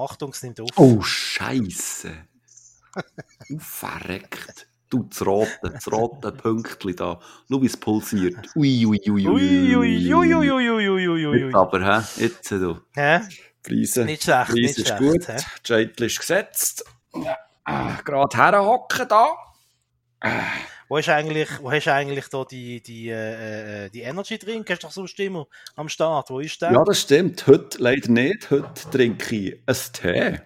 Achtung, es nimmt auf. Oh, Scheiße. Oh, verreckt. Du, das rote, das rote Pünktchen da. Schau, wie es pulsiert. Ui, ui, ui, ui. Ui, ui, ui, ui, ui, ui, ui, aber, hä? Jetzt, du. Hä? Preise. Nicht schlecht, Preise nicht ist schlecht, gut. He? Scheitel ist gesetzt. Ah, gerade herhocken da. Ah. Wo hast du eigentlich, wo hast eigentlich da die, die, äh, äh, die Energy Drink? Hast du doch sonst immer am Start. Wo ist der? Ja, das stimmt. Heute leider nicht. Heute trinke ich einen Tee.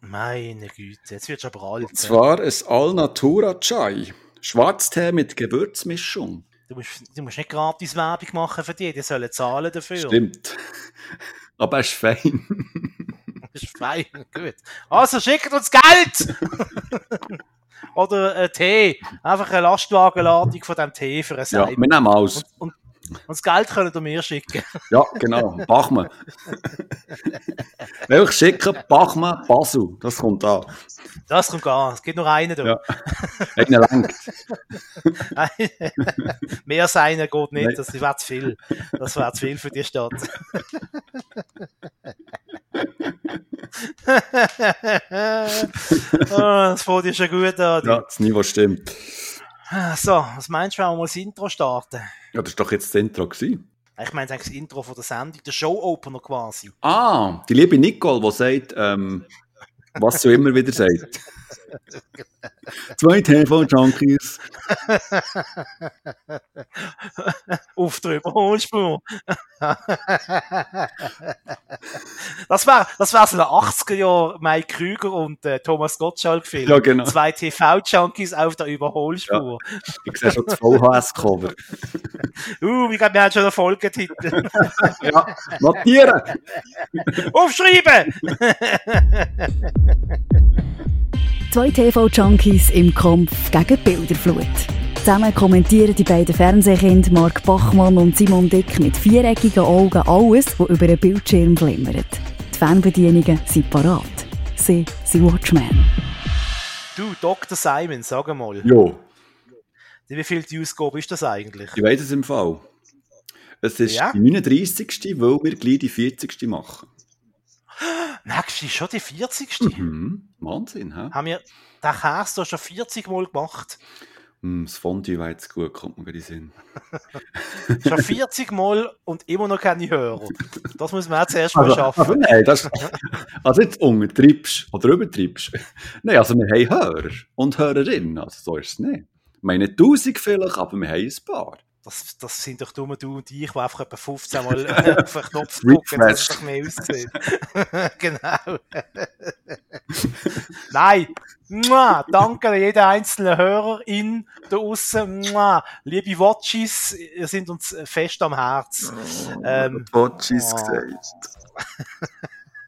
Meine Güte, jetzt wird aber alt. Und zwar ein Alnatura Chai. Schwarztee mit Gewürzmischung. Du musst, du musst nicht gratis Werbung machen für die, die sollen zahlen dafür. Stimmt. Aber er ist fein. Das ist fein, gut. Also schickt uns Geld! Oder einen Tee. Einfach eine Lastwagenladung von dem Tee für einen Ja, Seim. wir nehmen aus. und, und, und das Geld könnt ihr mir schicken. Ja, genau. Bachmann. Welch schicken? Bachmann, Basel. Das kommt an. Das kommt gar. Es gibt nur einen da. Ja. Einer langt. Mehr sein geht nicht, Nein. das wäre zu viel. Das wäre zu viel für die Stadt. Oh, das fängt ja schon gut an. Ja, das Niveau stimmt. So, was meinst du, wenn wir mal das Intro starten? Ja, das war doch jetzt das Intro. Gewesen. Ich meine eigentlich das Intro von der Sendung, der Show-Opener quasi. Ah, die liebe Nicole, die sagt, ähm, was sie immer wieder sagt. Zwei TV-Junkies. Auf der Überholspur. das wäre das wär so ein 80er Jahr Mike Krüger und äh, Thomas Gottschalk-Film. Ja, genau. Zwei TV-Junkies auf der Überholspur. Ich sehe schon das VHS-Cover. Uh, ich glaube, wir haben schon einen Folgetitel. Ja, notieren! Aufschreiben! Zwei TV-Junkies im Kampf gegen Bilderflut. Zusammen kommentieren die beiden Fernsehkinder Mark Bachmann und Simon Dick mit viereckigen Augen alles, was über den Bildschirm glimmert. Die Fernbedienungen sind parat. Sie sind Watchmen. Du, Dr. Simon, sag mal, Jo, wie viel die Ausgabe ist das eigentlich? ich weiß es im Fall. Es ist Ja? die 39. weil wir gleich die 40. machen. Nächste ist schon die 40. Mhm. Wahnsinn, hä? Haben wir den Käse da schon 40 Mal gemacht? Hm, das Fondue war jetzt gut, kommt mir gerade in Sinn. Schon 40 Mal und immer noch keine Hörer. Das muss man auch zuerst mal Also, schaffen. also nein, das, also jetzt untertreibst oder übertreibst. Nein, also wir haben Hörer und Hörerinnen, also so ist es nicht. Ich meine nicht 1000 vielleicht, aber wir haben ein paar. Das, das sind doch nur du und ich, die einfach etwa 15 Mal äh, auf den Knopf drücken, dass es doch mehr aussieht. genau. Nein. Mua, danke an jeden einzelnen Hörerin da aussen. Mua. Liebe Watchies, ihr sind uns fest am Herz. Ähm, Botschis oh. gesagt.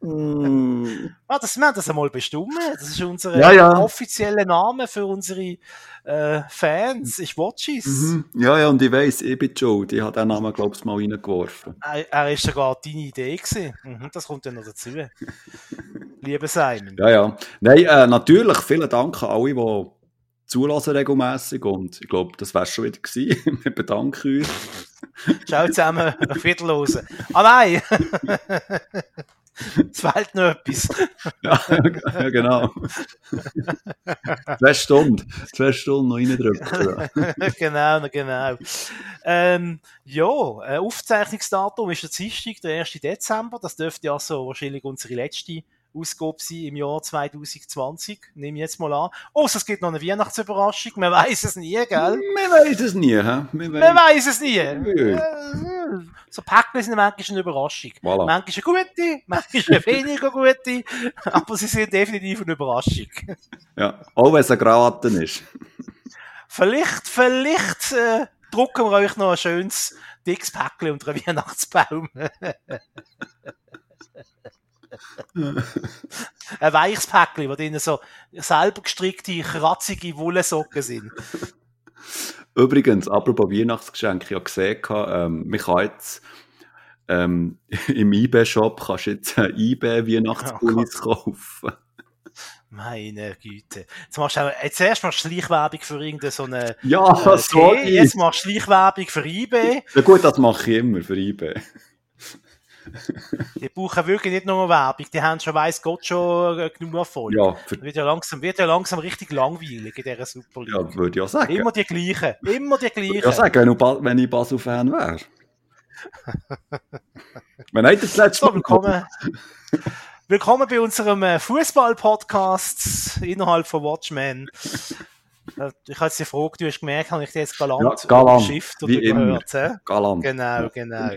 Mm. Ah, das, wir haben das einmal bestimmt. Das ist unser Ja, ja. offizieller Name für unsere äh, Fans. Ist Watchies. Mhm. Ja, ja, und ich weiss, ich bin Joe, die hat den Namen, glaube ich, mal reingeworfen. Er, er ist sogar deine Idee gewesen. Mhm, das kommt dann noch dazu. Liebe Simon. Ja, ja. Nein, äh, natürlich, vielen Dank an alle, die zulassen regelmässig und ich glaube, das wäre schon wieder gewesen. Wir bedanken uns. Schau zusammen auf Wiederlosen. Ah nein! es fehlt noch etwas. Ja, ja genau. Zwei Stunden. Zwei Stunden noch reindrücken. genau, genau. Ähm, ja, Aufzeichnungsdatum ist der Dienstag, der 1. Dezember. Das dürfte ja so wahrscheinlich unsere letzte Ausgabe sein im Jahr 2020. Nehme ich jetzt mal an. Oh, es gibt noch eine Weihnachtsüberraschung. Man weiß es nie, gell? Wir weiß es nie, hä? Man weiß es nie. So Päckchen sind manchmal eine Überraschung. Voilà. Manchmal eine gute, manchmal eine weniger gute, aber sie sind definitiv eine Überraschung. Ja, auch wenn es eine Krawatte ist. Vielleicht, vielleicht äh, drucken wir euch noch ein schönes dickes Päckchen unter einen Weihnachtsbaum. ein weiches Päckchen, wo drinnen so selber gestrickte, kratzige Wollsocken sind. Übrigens, apropos Weihnachtsgeschenke, ich habe gesehen, ähm, man kann jetzt ähm, im eBay-Shop kannst du jetzt äh, eBay-Weihnachtspullis kaufen. Meine Güte. Jetzt machst du auch, jetzt erst du Schleichwerbung für irgendeine so eine Ja, äh, sorry. Jetzt machst du Schleichwerbung für eBay. Ja gut, das mache ich immer für eBay. Die brauchen wirklich nicht nur Werbung, die haben schon, weiss Gott, schon äh, genug Erfolg. Ja, Wird ja langsam, wird ja langsam richtig langweilig in dieser Super League. ja würde ich auch sagen. Immer die gleichen, immer die Würde ich auch gleichen. sagen, wenn, ich Basel-Fan wäre. wenn ich das letzte So, Mal willkommen, willkommen bei unserem äh, Fußball-Podcast innerhalb von Watchmen. Äh, Ich habe jetzt die Frage, du hast gemerkt, habe ich dir jetzt galant, Ja, galant, wie oder immer. gehört. Galant. Genau, genau.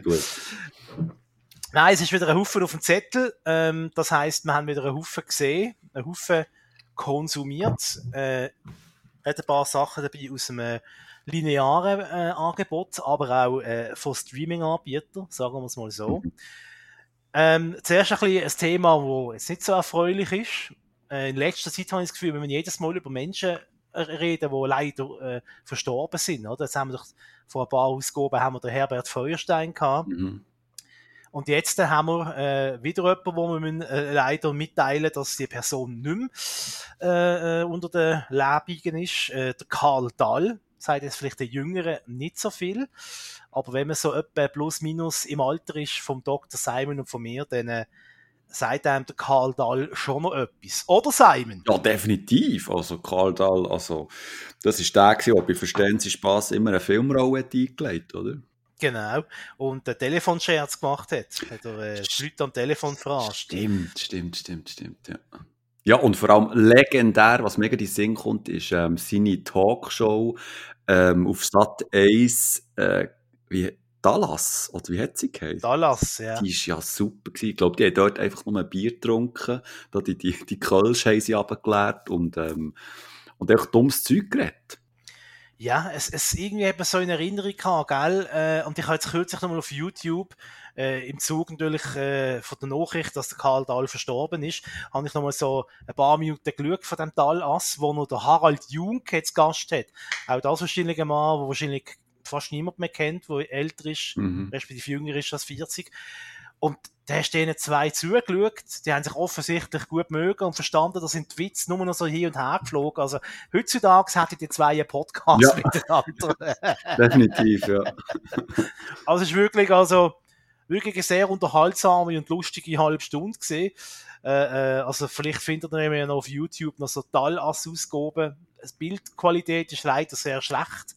Nein, es ist wieder ein Haufen auf dem Zettel. Ähm, das heisst, wir haben wieder einen Haufen gesehen, einen Haufen konsumiert. Äh, hat ein paar Sachen dabei aus einem linearen äh, Angebot, aber auch äh, von Streaming-Anbietern, sagen wir es mal so. Ähm, zuerst ein, bisschen ein Thema, das jetzt nicht so erfreulich ist. Äh, in letzter Zeit habe ich das Gefühl, wenn wir jedes Mal über Menschen äh, reden, die leider äh, verstorben sind. Oder? Jetzt haben wir doch vor ein paar Ausgaben haben wir den Herbert Feuerstein gehabt. Mhm. Und jetzt äh, haben wir äh, wieder jemanden, wo wir müssen, äh, leider mitteilen, dass die Person nicht mehr äh, äh, unter den Lebenden ist. Äh, der Karl Dahl, sagt jetzt vielleicht der Jüngere nicht so viel, aber wenn man so etwa plus minus im Alter ist vom Dr. Simon und von mir, dann äh, sagt einem der Karl Dahl schon noch etwas. Oder Simon? Ja, definitiv. Also Karl Dahl, also das ist der, der bei Verstehen Sie Spass immer eine Filmrolle hat eingelegt, oder? Genau. Und den Telefonscherz gemacht hat. Hat er äh, die Leute am Telefon verarscht. Stimmt, stimmt, stimmt, stimmt, ja. Ja, und vor allem legendär, was mega in den Sinn kommt, ist ähm, seine Talkshow ähm, auf Sat 1, äh, wie Dallas, oder wie hat sie geheißen? Dallas, ja. Die ist ja super gewesen. Ich glaube, die haben dort einfach nur ein Bier getrunken, da die, die, die Kölsch haben sie abgeklärt und, ähm, und einfach dummes Zeug geredet. Ja, es, es irgendwie eben so in Erinnerung gehabt, gell? Äh, und ich habe jetzt kürzlich nochmal auf YouTube, äh, im Zug natürlich äh, von der Nachricht, dass der Karl Dahl verstorben ist, habe ich nochmal so ein paar Minuten geschaut von dem Dahl-Ass, wo noch der Harald Jung jetzt Gast hat. Auch das wahrscheinlich ein Mann, der wahrscheinlich fast niemand mehr kennt, der älter ist, Mhm. respektive jünger ist als 40. Und da hast denen zwei zugeschaut, die haben sich offensichtlich gut mögen und verstanden, da sind die Witze nur noch so hin und her geflogen. Also heutzutage hätten die zwei einen Podcast Ja. miteinander. Definitiv, ja. Also es ist wirklich, also, wirklich eine sehr unterhaltsame und lustige halbe Stunde gesehen. Äh, äh, also vielleicht findet ihr ja noch auf YouTube noch so Tallass-Ausgaben. Die Bildqualität ist leider sehr schlecht.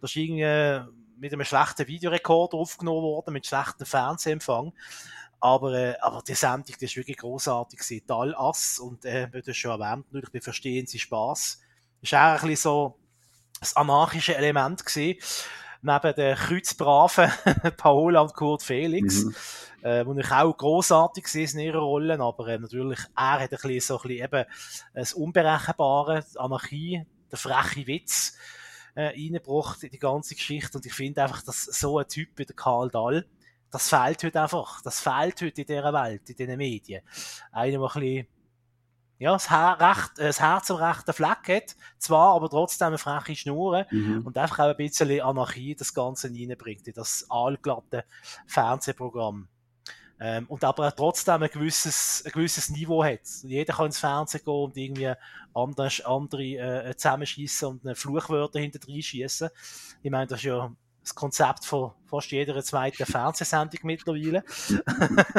Das ist irgendwie mit einem schlechten Videorekorder aufgenommen worden, mit schlechtem Fernsehempfang. Aber, äh, aber die Sendung, die ist wirklich großartig gewesen. Tallass und, äh, wie du schon erwähnt, natürlich bei Verstehen Sie Spaß. Ist auch ein bisschen so das anarchische Element gewesen. Neben den kreuzbraven Paola und Kurt Felix, Mhm. äh, wo ich auch grossartig gesehen in ihrer Rollen, aber äh, natürlich, er hat ein bisschen so ein bisschen eben das Unberechenbare, die Anarchie, der freche Witz äh, reingebracht in die ganze Geschichte und ich finde einfach, dass so ein Typ wie der Karl Dahl, das fehlt heute einfach, das fehlt heute in dieser Welt, in diesen Medien. Einer, der ein bisschen ja, das, Her recht, äh, das Herz am rechten Fleck hat, zwar, aber trotzdem eine freche Schnur Mhm. und einfach auch ein bisschen Anarchie das Ganze reinbringt, in das allglatte Fernsehprogramm. Ähm, und aber auch trotzdem ein gewisses, ein gewisses Niveau hat. Jeder kann ins Fernsehen gehen und irgendwie andere, andere äh, zusammenschießen und eine Fluchwörter hinter schießen. Ich meine, das ist ja das Konzept von fast jeder zweiten Fernsehsendung mittlerweile.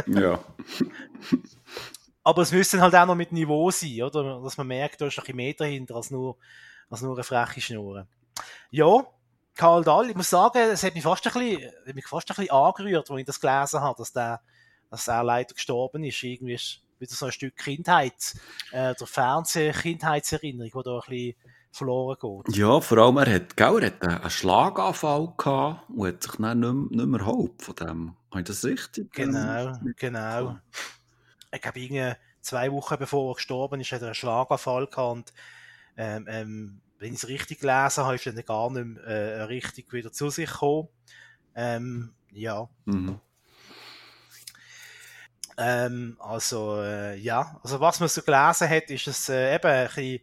Ja. Aber es müsste halt auch noch mit Niveau sein, oder? Dass man merkt, da ist noch ein bisschen mehr dahinter als nur, als nur eine freche Schnur. Ja, Karl Dahl, ich muss sagen, es hat mich fast ein bisschen, hat mich fast ein bisschen angerührt, als ich das gelesen habe, dass der, dass er leider gestorben ist. Irgendwie ist wieder so ein Stück Kindheit, äh, der Fernseh-Kindheitserinnerung, die da ein bisschen verloren geht. Ja, vor allem, er hat, gell, er hat einen Schlaganfall gehabt und hat sich dann nicht, mehr- nicht mehr erholt von dem. Habe ich das richtig? Genau, genau. Ich glaube, irgendwie zwei Wochen bevor er gestorben ist, hat er einen Schlaganfall gehabt und ähm, ähm, wenn ich es richtig gelesen habe, ist er dann gar nicht mehr, äh, richtig wieder zu sich gekommen. Ähm, ja, Mhm. ähm, also äh, ja, also was man so gelesen hat, ist es äh, eben ein bisschen,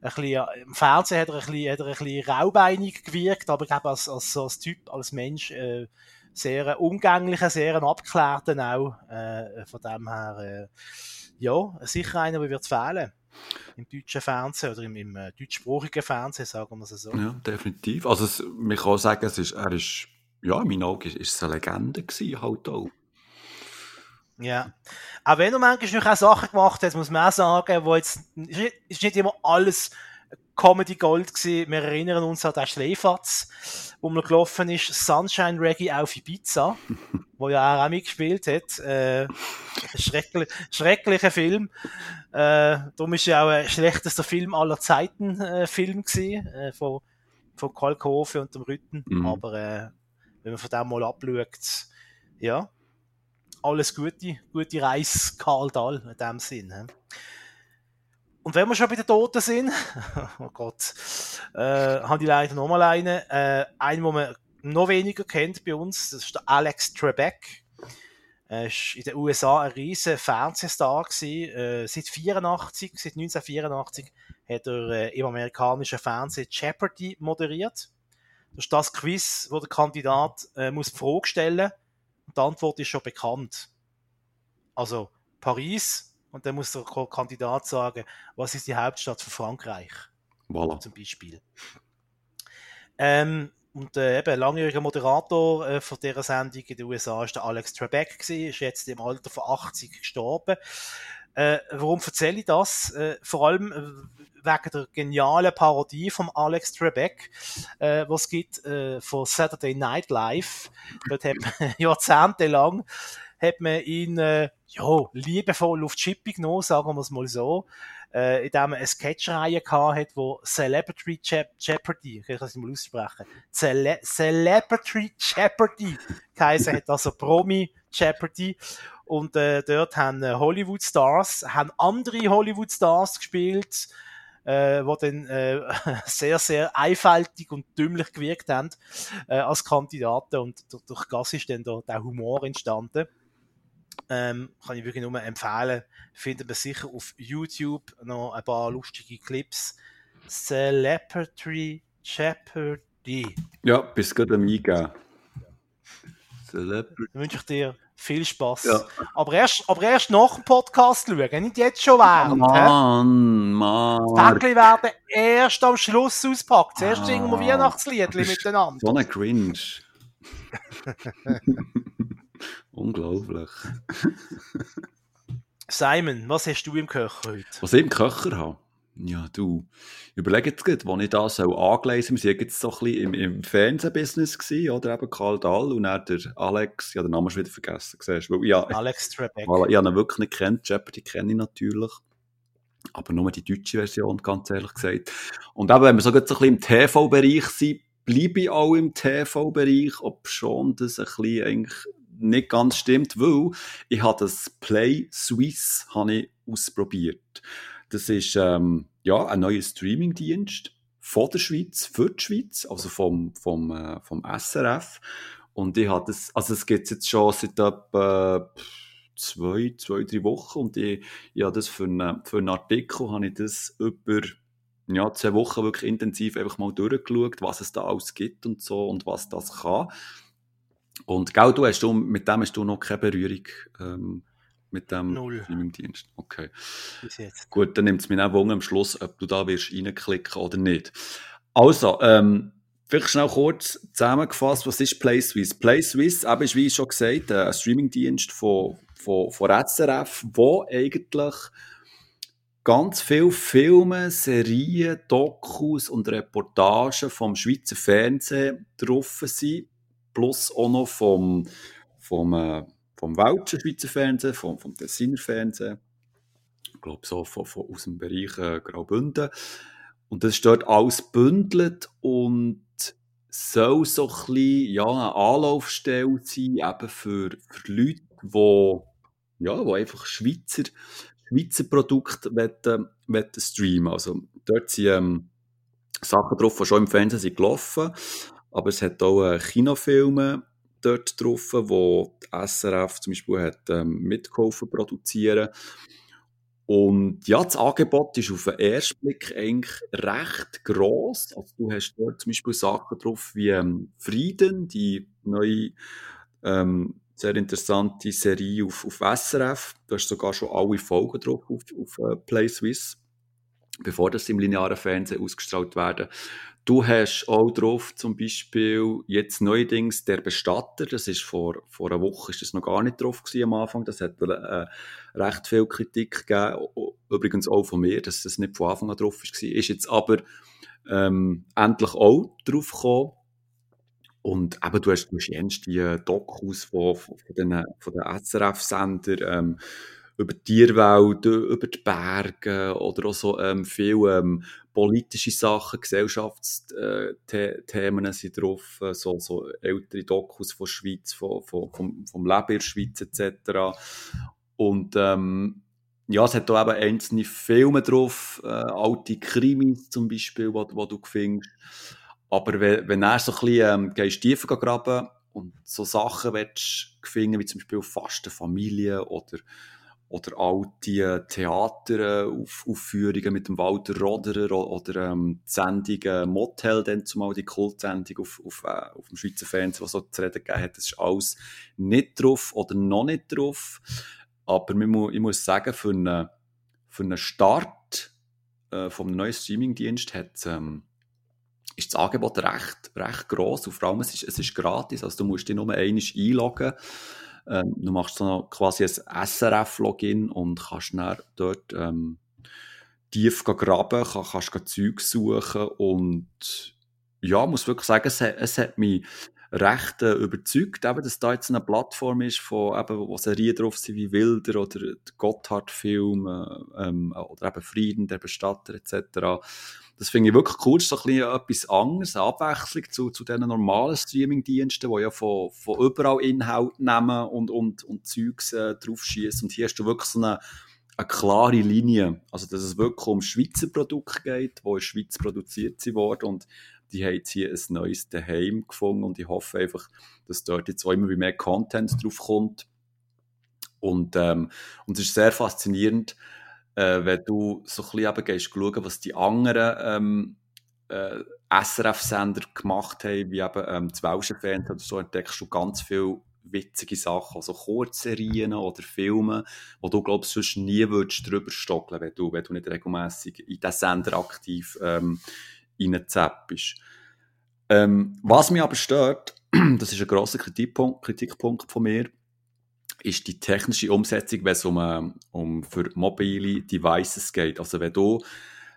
ein bisschen, im Fernsehen hat er ein bisschen, hat er ein bisschen raubeinig gewirkt, aber ich glaube als, als, als Typ, als Mensch äh, sehr umgänglicher, sehr ein abgeklärten auch, äh, von dem her äh, ja, sicher einer, der wird fehlen im deutschen Fernsehen oder im, im äh, deutschsprachigen Fernsehen, sagen wir es so. Ja, definitiv. Also, es, man kann sagen, es ist, er ist, ja, in meinen Augen ist, ist es eine Legende gewesen, halt auch. Ja. Auch wenn er manchmal auch Sachen gemacht hat, muss man auch sagen, wo jetzt, ist nicht immer alles Comedy Gold gewesen. Wir erinnern uns an den Schleifatz, wo man gelaufen ist, Sunshine Reggae auf Ibiza, wo ja auch mitgespielt hat. Äh, schrecklich, schrecklicher Film. Äh, darum ist ja auch ein schlechtester Film aller Zeiten äh, Film gewesen, äh, von, von Kalkofe und dem Rütten. Mhm. Aber äh, wenn man von dem mal abschaut, ja, alles Gute, gute Reise, Karl Dahl, in dem Sinn. Und wenn wir schon bei den Toten sind, oh Gott, äh, haben die leider nochmal einen, äh, einen, den man noch weniger kennt bei uns, das ist der Alex Trebek. Er war in den USA ein riesen Fernsehstar gewesen. Äh, seit 84, seit 1984 hat er äh, im amerikanischen Fernsehen Jeopardy moderiert. Das ist das Quiz, wo der Kandidat äh, muss die Frage stellen die Antwort ist schon bekannt. Also Paris, und dann muss der Kandidat sagen, was ist die Hauptstadt von Frankreich? Voilà. Zum Beispiel. Ähm, und äh, eben, langjähriger Moderator äh, von dieser Sendung in den USA ist der Alex Trebek gewesen, ist jetzt im Alter von 80 gestorben. Äh, warum erzähle ich das? Äh, vor allem äh, wegen der genialen Parodie von Alex Trebek, äh, was gibt äh, von Saturday Night Live. Dort hat man jahrzehntelang hat man ihn äh, ja, liebevoll auf die genommen, sagen wir es mal so, äh, indem man eine Sketchreihe hat, wo Celebrity Je Jeopardy, ich kann es mal aussprechen, Cele Celebrity Jeopardy geheißen hat, also Promi Jeopardy. Und äh, dort haben äh, Hollywood Stars, haben andere Hollywood Stars gespielt, äh, wo dann äh, sehr, sehr einfältig und dümmlich gewirkt haben äh, als Kandidaten und durch das ist dann da der Humor entstanden. Ähm, kann ich wirklich nur empfehlen. Findet man sicher auf YouTube noch ein paar lustige Clips. Celebrity Jeopardy. Ja, bis gerade am Eingehen. Celebrity. Dann wünsche ich dir viel Spaß. Ja. Aber, erst, aber erst nach dem Podcast schauen, nicht jetzt schon während. Mann, Mann. Päckchen werden erst am Schluss auspackt. Zuerst ah, singen wir Weihnachtslied miteinander. So ein Cringe. Unglaublich. Simon, was hast du im Köcher heute? Was ich im Köcher habe? Ja, du, überleg jetzt gut, wo ich das auch angelesen habe. Wir waren jetzt so ein bisschen im, im Fernsehbusiness gewesen, oder eben Karl Dahl und dann der Alex, ja, den Namen schon wieder vergessen, siehst weil, ja, Alex Trebek. Voilà, ich habe ihn wirklich nicht kennt, Jeopardy kenne ich natürlich. Aber nur die deutsche Version, ganz ehrlich gesagt. Und eben, wenn wir so, so ein bisschen im TV-Bereich sind, bleibe ich auch im TV-Bereich, ob schon das ein bisschen eigentlich nicht ganz stimmt, weil ich habe das Play Swiss habe ich ausprobiert. Das ist ähm, ja ein neuer Streamingdienst von der Schweiz für die Schweiz, also vom vom äh, vom SRF. Und ich habe das, also es gibt jetzt schon seit etwa zwei, zwei, drei Wochen und ich, ich habe das für, eine, für einen Artikel habe ich das über ja, zwei Wochen wirklich intensiv einfach mal durchgeschaut, was es da alles gibt und so und was das kann. Und gell, du hast du, mit dem hast du noch keine Berührung ähm, mit dem Streamingdienst. Okay. Bis jetzt. Gut, dann nimmt es mich auch Wunder am Schluss, ob du da wirst reinklicken oder nicht. Also, ähm, vielleicht schnell kurz zusammengefasst, was ist PlaySwiss? PlaySwiss, ist wie schon gesagt, äh, ein Streamingdienst von, von, von SRF, wo eigentlich ganz viele Filme, Serien, Dokus und Reportagen vom Schweizer Fernsehen drauf sind plus auch noch vom, vom, äh, vom Welschen Schweizer Fernsehen, vom, vom Tessiner Fernsehen, ich glaube so von, von, aus dem Bereich äh, Graubünden. Und das ist dort alles bündelt und soll so ein bisschen, ja, eine Anlaufstelle sein, eben für, für Leute, die, ja, die einfach Schweizer, Schweizer Produkte wollen, wollen streamen. Also dort sind ähm, Sachen drauf, die schon im Fernsehen sind gelaufen aber es hat auch äh, Kinofilme dort drauf, wo die SRF zum Beispiel hat ähm, mitgeholfen produzieren. Und ja, das Angebot ist auf den ersten Blick eigentlich recht gross. Also du hast dort zum Beispiel Sachen drauf wie ähm, Frieden, die neue ähm, sehr interessante Serie auf, auf SRF. Du hast sogar schon alle Folgen drauf auf, auf uh, Play Swiss. bevor das im linearen Fernsehen ausgestrahlt werden. Du hast auch drauf zum Beispiel jetzt neuerdings der Bestatter, das ist vor, vor einer Woche ist das noch gar nicht drauf gewesen am Anfang, das hat äh, recht viel Kritik gegeben, übrigens auch von mir, dass das nicht von Anfang an drauf war, ist jetzt aber ähm, endlich auch drauf gekommen. Und eben, du hast, du hast die Dokus von, von, den, von den SRF-Sender ähm, über die Tierwelt, über die Berge oder auch so ähm, viele ähm, politische Sachen, Gesellschaftsthemen äh, sind drauf, äh, so, so ältere Dokus von Schweiz, von, von, vom, vom Leben in der Schweiz etc. Und ähm, ja, es hat da eben einzelne Filme drauf, äh, alte Krimis zum Beispiel, wo, du findest. Aber wenn, wenn er so ein bisschen ähm, gehst tiefer graben und so Sachen willst finden, wie zum Beispiel fast Familie oder, oder alte Theateraufführungen äh, mit dem Walter Roderer oder ähm, die Sendung Motel, dann zumal die Kultsendung auf, auf, äh, auf dem Schweizer Fernsehen, was so zu reden gegeben hat, das ist alles nicht drauf oder noch nicht drauf. Aber ich muss sagen, für einen, für einen Start äh, vom neuen Streamingdienst hat ähm, ist das Angebot recht, recht gross und vor allem es ist, es ist gratis, also du musst dich nur einmal einloggen. Ähm, du machst so quasi ein SRF-Login und kannst dann dort ähm, tief graben, kann, kannst Zeug suchen und ja, muss wirklich sagen, es, es hat mich recht äh, überzeugt, eben, dass da jetzt eine Plattform ist, von, eben, wo Serien drauf sind wie Wilder oder Gotthard-Film äh, ähm, oder eben Frieden, der Bestatter etc. Das finde ich wirklich cool. Das ist so ein etwas anderes, eine Abwechslung zu, zu diesen normalen Streaming-Diensten, die ja von, von überall Inhalt nehmen und, und, und Zeugs äh, draufschießen. Und hier hast du wirklich so eine, eine klare Linie. Also, dass es wirklich um Schweizer Produkte geht, die in der Schweiz produziert wurden. Und die haben jetzt hier ein neues Daheim gefunden. Und ich hoffe einfach, dass dort jetzt auch immer mehr Content drauf kommt. Und, ähm, und es ist sehr faszinierend, äh, wenn du so ein bisschen gehst, schauen, was die anderen ähm, äh, SRF-Sender gemacht haben, wie eben ähm, das Welschen Fernsehen oder so, entdeckst du ganz viele witzige Sachen, also Kurzserien oder Filme, wo du, glaubst sonst nie würdest drüber stockeln, wenn du, wenn du nicht regelmäßig in diesen Sender aktiv ähm, reinzappst. Ähm, was mich aber stört, das ist ein grosser Kritikpunkt, Kritikpunkt von mir, ist die technische Umsetzung, wenn es um, ähm, um für mobile Devices geht. Also wenn du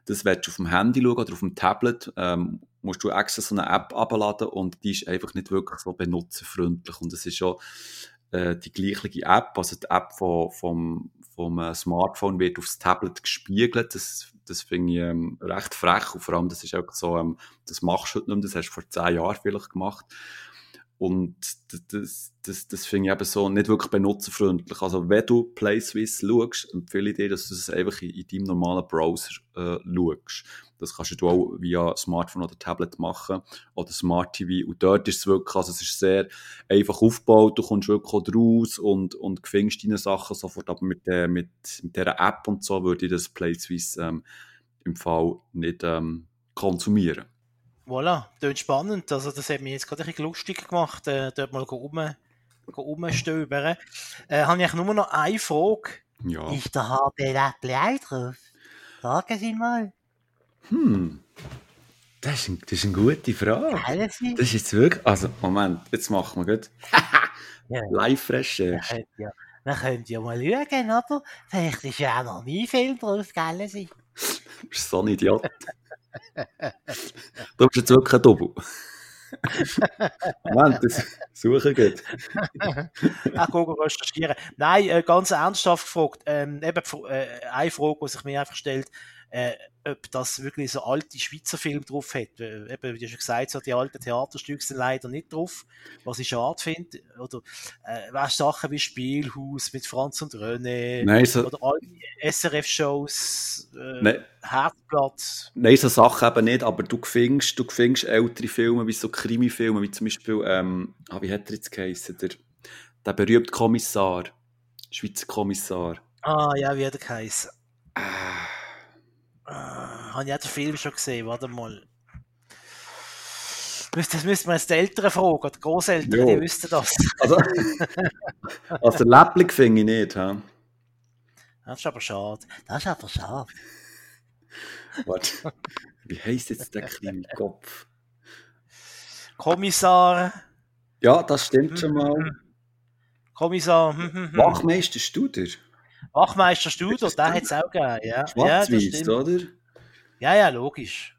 das willst, auf dem Handy schauen oder auf dem Tablet, ähm, musst du extra so eine App abladen und die ist einfach nicht wirklich so benutzerfreundlich. Und es ist schon äh, die gleiche App, also die App von, vom, vom äh, Smartphone wird aufs Tablet gespiegelt. Das, das finde ich ähm, recht frech und vor allem, das ist auch so, ähm, das machst du heute nicht mehr, das hast du vor zehn Jahren vielleicht gemacht. Und das, das, das finde ich eben so nicht wirklich benutzerfreundlich. Also, wenn du PlaySwiss schaust, empfehle ich dir, dass du das einfach in, in deinem normalen Browser äh, schaust. Das kannst du auch via Smartphone oder Tablet machen oder Smart TV. Und dort ist es wirklich, also es ist sehr einfach aufgebaut, du kommst wirklich auch raus und, und findest deine Sachen sofort. Aber mit, der, mit, mit dieser App und so würde ich das PlaySwiss ähm, im Fall nicht ähm, konsumieren. Voilà, klingt spannend. Also das hat mich jetzt gerade ein bisschen lustig gemacht, äh, dort mal rum, rumstöbern. Äh, habe ich nur noch eine Frage. Ja. Ist der HB auch drauf? Sagen Sie mal. Hm. Das ist, ein, das ist eine gute Frage. Das ist jetzt wirklich. Also, Moment, jetzt machen wir gut. ja. Live-Recherche. Ja, wir können ja mal schauen, oder? Vielleicht ist ja auch noch nie Film draus, gell? Sie? du bist so ein Idiot. du bist jetzt wirklich ein Doppel. Moment, das suchen geht. Ach, gucken, recherchieren. Nein, äh, ganz ernsthaft gefragt. Ähm, eben, äh, eine Frage, die sich mir einfach stellt, äh, ob das wirklich so alte Schweizer Filme drauf hat. Äh, eben, wie du schon gesagt hast, so die alten Theaterstücke sind leider nicht drauf, was ich schade finde. Oder äh, weißt, Sachen wie Spielhaus mit Franz und René Nein, so, oder alle SRF-Shows, äh, Nein. Herzblatt. Nein, so Sachen eben nicht, aber du findest, du findest ältere Filme, wie so Krimi-Filme, wie zum Beispiel, ähm, ah, wie hat er jetzt geheißen, der, der berühmte Kommissar, Schweizer Kommissar. Ah, ja, wie hat er geheißen? Ah. Uh, habe ich auch den Film schon gesehen, warte mal. Das müsste man jetzt die Eltern fragen, die Großeltern, jo. die wüssten das. Also, also Läppling finde ich nicht. He? Das ist aber schade. Das ist aber schade. Warte. Wie heisst jetzt der kleine Kopf? Kommissar. Ja, das stimmt schon mal. Kommissar. hm, hm, hm. Wachmeister Studer. Wachmeister Studer, der hat es auch gegeben. Ja, ja, Schwarz-Weiß, stimmt. oder? Ja, ja, logisch.